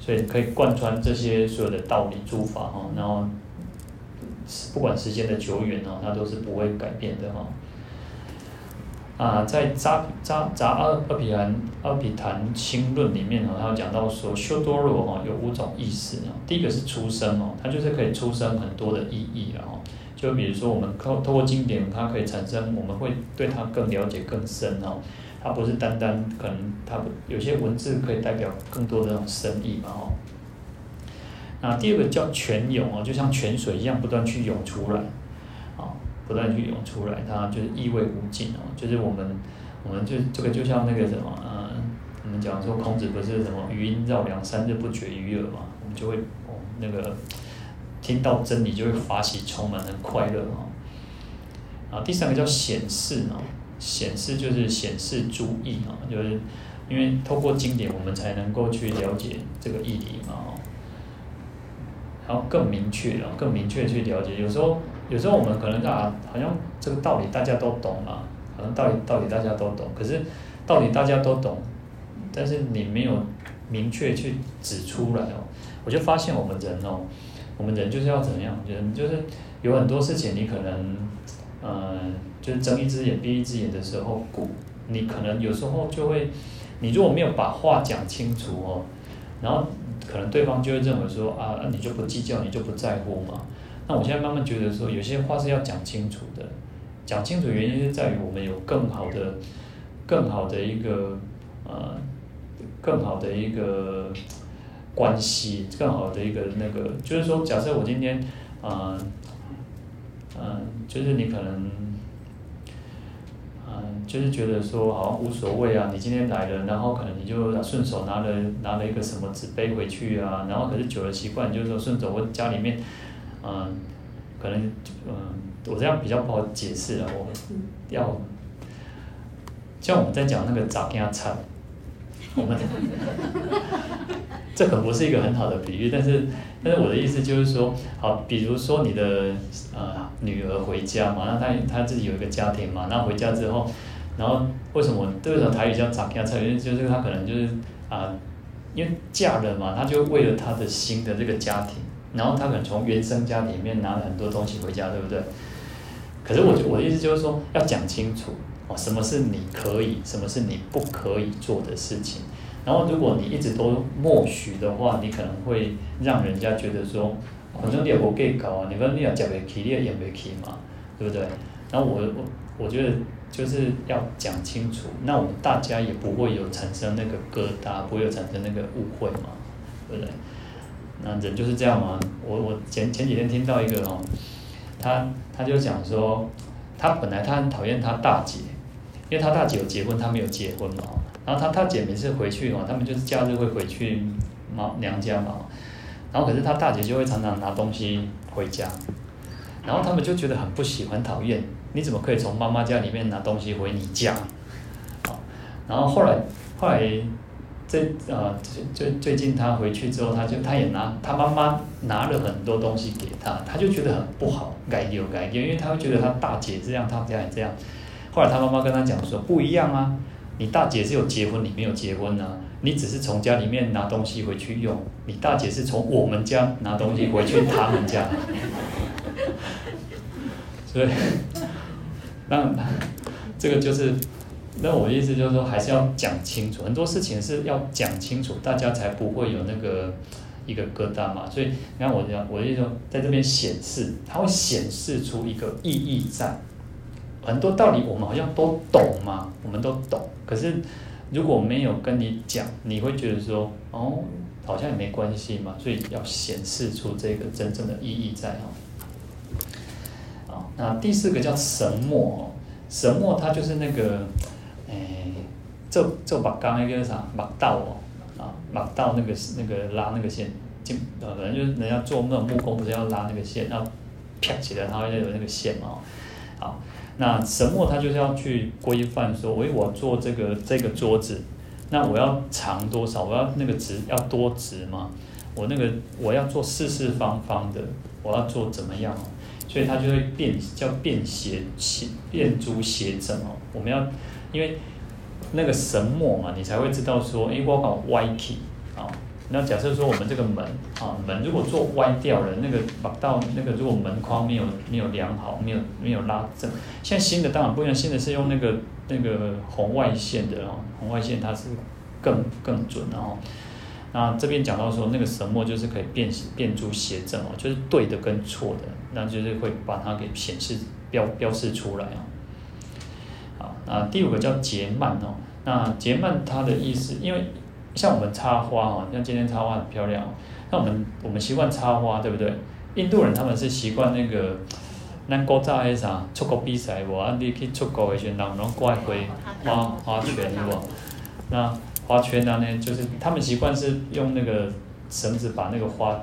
所以可以贯穿这些所有的道理诸法哈，然后。不管时间的久远哦，它都是不会改变的哈。啊，在扎扎扎阿阿毗昙阿毗昙心论里面哦，它有讲到说修多罗哈有五种意思啊。第一个是出生哦，它就是可以出生很多的意义然后，就比如说我们透透过经典，它可以产生，我们会对它更了解更深哦。它不是单单可能它有些文字可以代表更多的那种深意嘛哦。那第二个叫泉涌哦，就像泉水一样不断去涌出来，啊，不断去涌出来，它就是意味无尽哦。就是我们，我们就这个就像那个什么，嗯，我们讲说孔子不是什么余音绕梁三日不绝于耳嘛，我们就会哦那个听到真理就会法喜充满，很快乐哦。啊，第三个叫显示哦，显示就是显示诸义啊，就是因为透过经典我们才能够去了解这个义理嘛。然后更明确，然后更明确去了解。有时候，有时候我们可能啊，好像这个道理大家都懂嘛，好像道理道理大家都懂。可是道理大家都懂，但是你没有明确去指出来哦。我就发现我们人哦，我们人就是要怎样？人就是有很多事情，你可能，呃，就是睁一只眼闭一只眼的时候，鼓你可能有时候就会，你如果没有把话讲清楚哦，然后。可能对方就会认为说啊，你就不计较，你就不在乎嘛。那我现在慢慢觉得说，有些话是要讲清楚的。讲清楚原因是在于我们有更好的、更好的一个呃，更好的一个关系，更好的一个那个，就是说，假设我今天啊，呃，就是你可能。嗯就是觉得说好像无所谓啊，你今天来了，然后可能你就顺手拿了拿了一个什么纸杯回去啊，然后可是久了习惯，就是说顺手我家里面，嗯，可能嗯，我这样比较不好解释了，我要像我们在讲那个杂家菜，我 们这可不是一个很好的比喻，但是但是我的意思就是说，好，比如说你的呃女儿回家嘛，那她她自己有一个家庭嘛，那回家之后，然后为什么为什么台语叫杂家菜？因就是她可能就是啊、因为嫁了嘛，她就为了她的新的这个家庭，然后她可能从原生家庭里面拿了很多东西回家，对不对？可是我我的意思就是说，要讲清楚什么是你可以，什么是你不可以做的事情。然后，如果你一直都默许的话，你可能会让人家觉得说，反正你也不给搞啊，你说你要讲不起，你也演不起嘛，对不对？然后我我我觉得就是要讲清楚，那我们大家也不会有产生那个疙瘩，不会有产生那个误会嘛，对不对？那人就是这样嘛。我我前前几天听到一个哦，他他就讲说，他本来他很讨厌他大姐，因为他大姐有结婚，他没有结婚嘛。然后他他姐每次回去哦，他们就是假日会回去妈娘家嘛。然后可是他大姐就会常常拿东西回家，然后他们就觉得很不喜欢讨厌，你怎么可以从妈妈家里面拿东西回你家？然后后来后来这呃最最最近他回去之后，他就他也拿他妈妈拿了很多东西给他，他就觉得很不好，改掉改掉，因为他会觉得他大姐这样，他们家也这样。后来他妈妈跟他讲说不一样啊。你大姐是有结婚，你没有结婚啊？你只是从家里面拿东西回去用，你大姐是从我们家拿东西回去他们家，所以，那这个就是，那我的意思就是说，还是要讲清楚，很多事情是要讲清楚，大家才不会有那个一个疙瘩嘛。所以，你看我讲，我的意思说，在这边显示，它会显示出一个意义在。很多道理我们好像都懂嘛，我们都懂。可是如果没有跟你讲，你会觉得说，哦，好像也没关系嘛。所以要显示出这个真正的意义在哦。好，那第四个叫神墨，神墨它就是那个，哎，这这把钢那个啥，把道哦，啊，把道那个那个拉那个线，就呃，反正就是人家做那种木工不是要拉那个线，要啪起来，它要有那个线嘛，好。那神墨他就是要去规范说，喂，我做这个这个桌子，那我要长多少？我要那个直要多直吗？我那个我要做四四方方的，我要做怎么样？所以他就会变叫变斜斜变租斜整哦。我们要因为那个神墨嘛，你才会知道说，哎，我搞歪起啊。那假设说我们这个门啊，门如果做歪掉了，那个把到那个如果门框没有没有量好，没有没有拉正，现在新的当然不一样，新的是用那个那个红外线的哦，红外线它是更更准哦。那这边讲到说那个神墨就是可以辨辨出邪正哦，就是对的跟错的，那就是会把它给显示标标示出来哦。好，那第五个叫结曼哦，那结曼它的意思，因为。像我们插花哦，像今天插花很漂亮。那我们我们习惯插花，对不对？印度人他们是习惯那个，咱古早迄啥出国比赛无？啊，你去出国的时候，人拢挂花花花圈无？那花圈呢？就是他们习惯是用那个绳子把那个花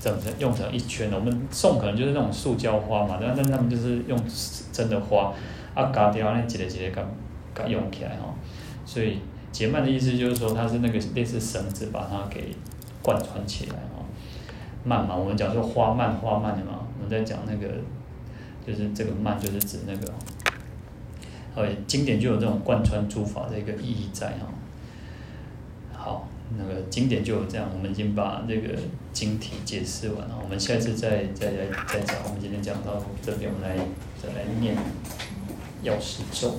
整成用成一圈的。我们送可能就是那种塑胶花嘛，但但他们就是用真的花啊，夹掉那一个一个夹夹用起来哦，所以。结曼的意思就是说，它是那个类似绳子，把它给贯穿起来哦。曼嘛，我们讲说花曼，花曼的嘛，我们在讲那个，就是这个曼，就是指那个。呃，经典就有这种贯穿诸法的一个意义在哈。好，那个经典就有这样，我们已经把这个经体解释完了，我们下次再再来再讲。我们今天讲到这边，我们来再来念药师咒。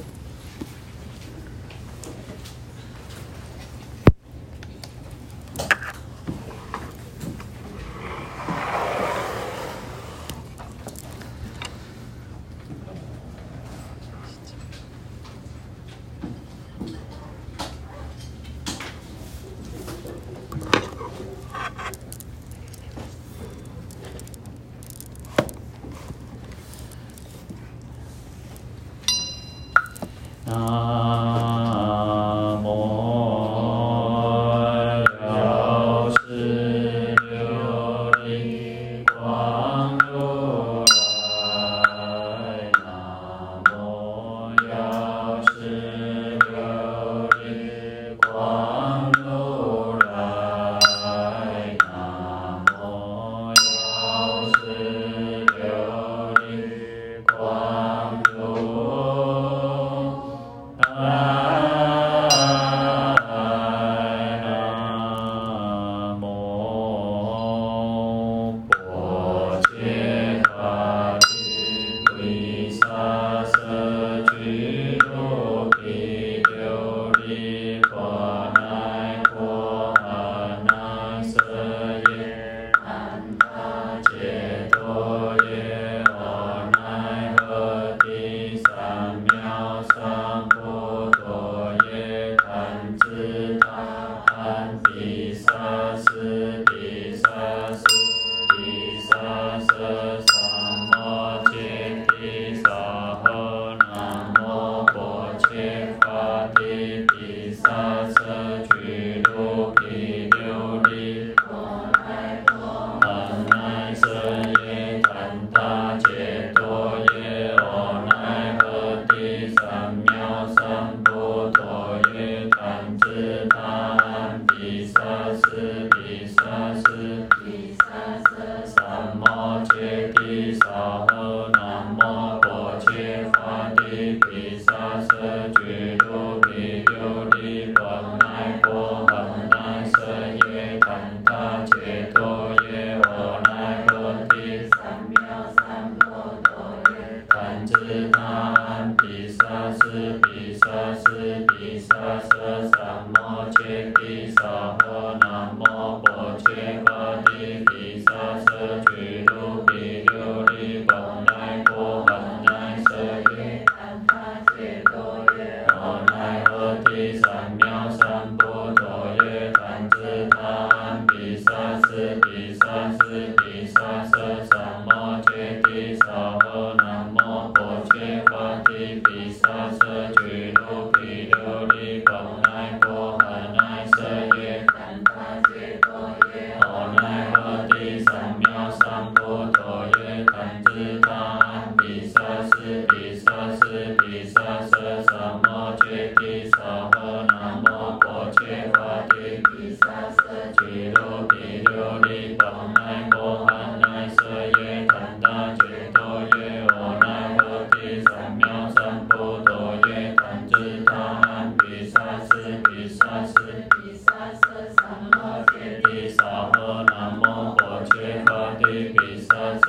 三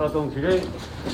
大众汽车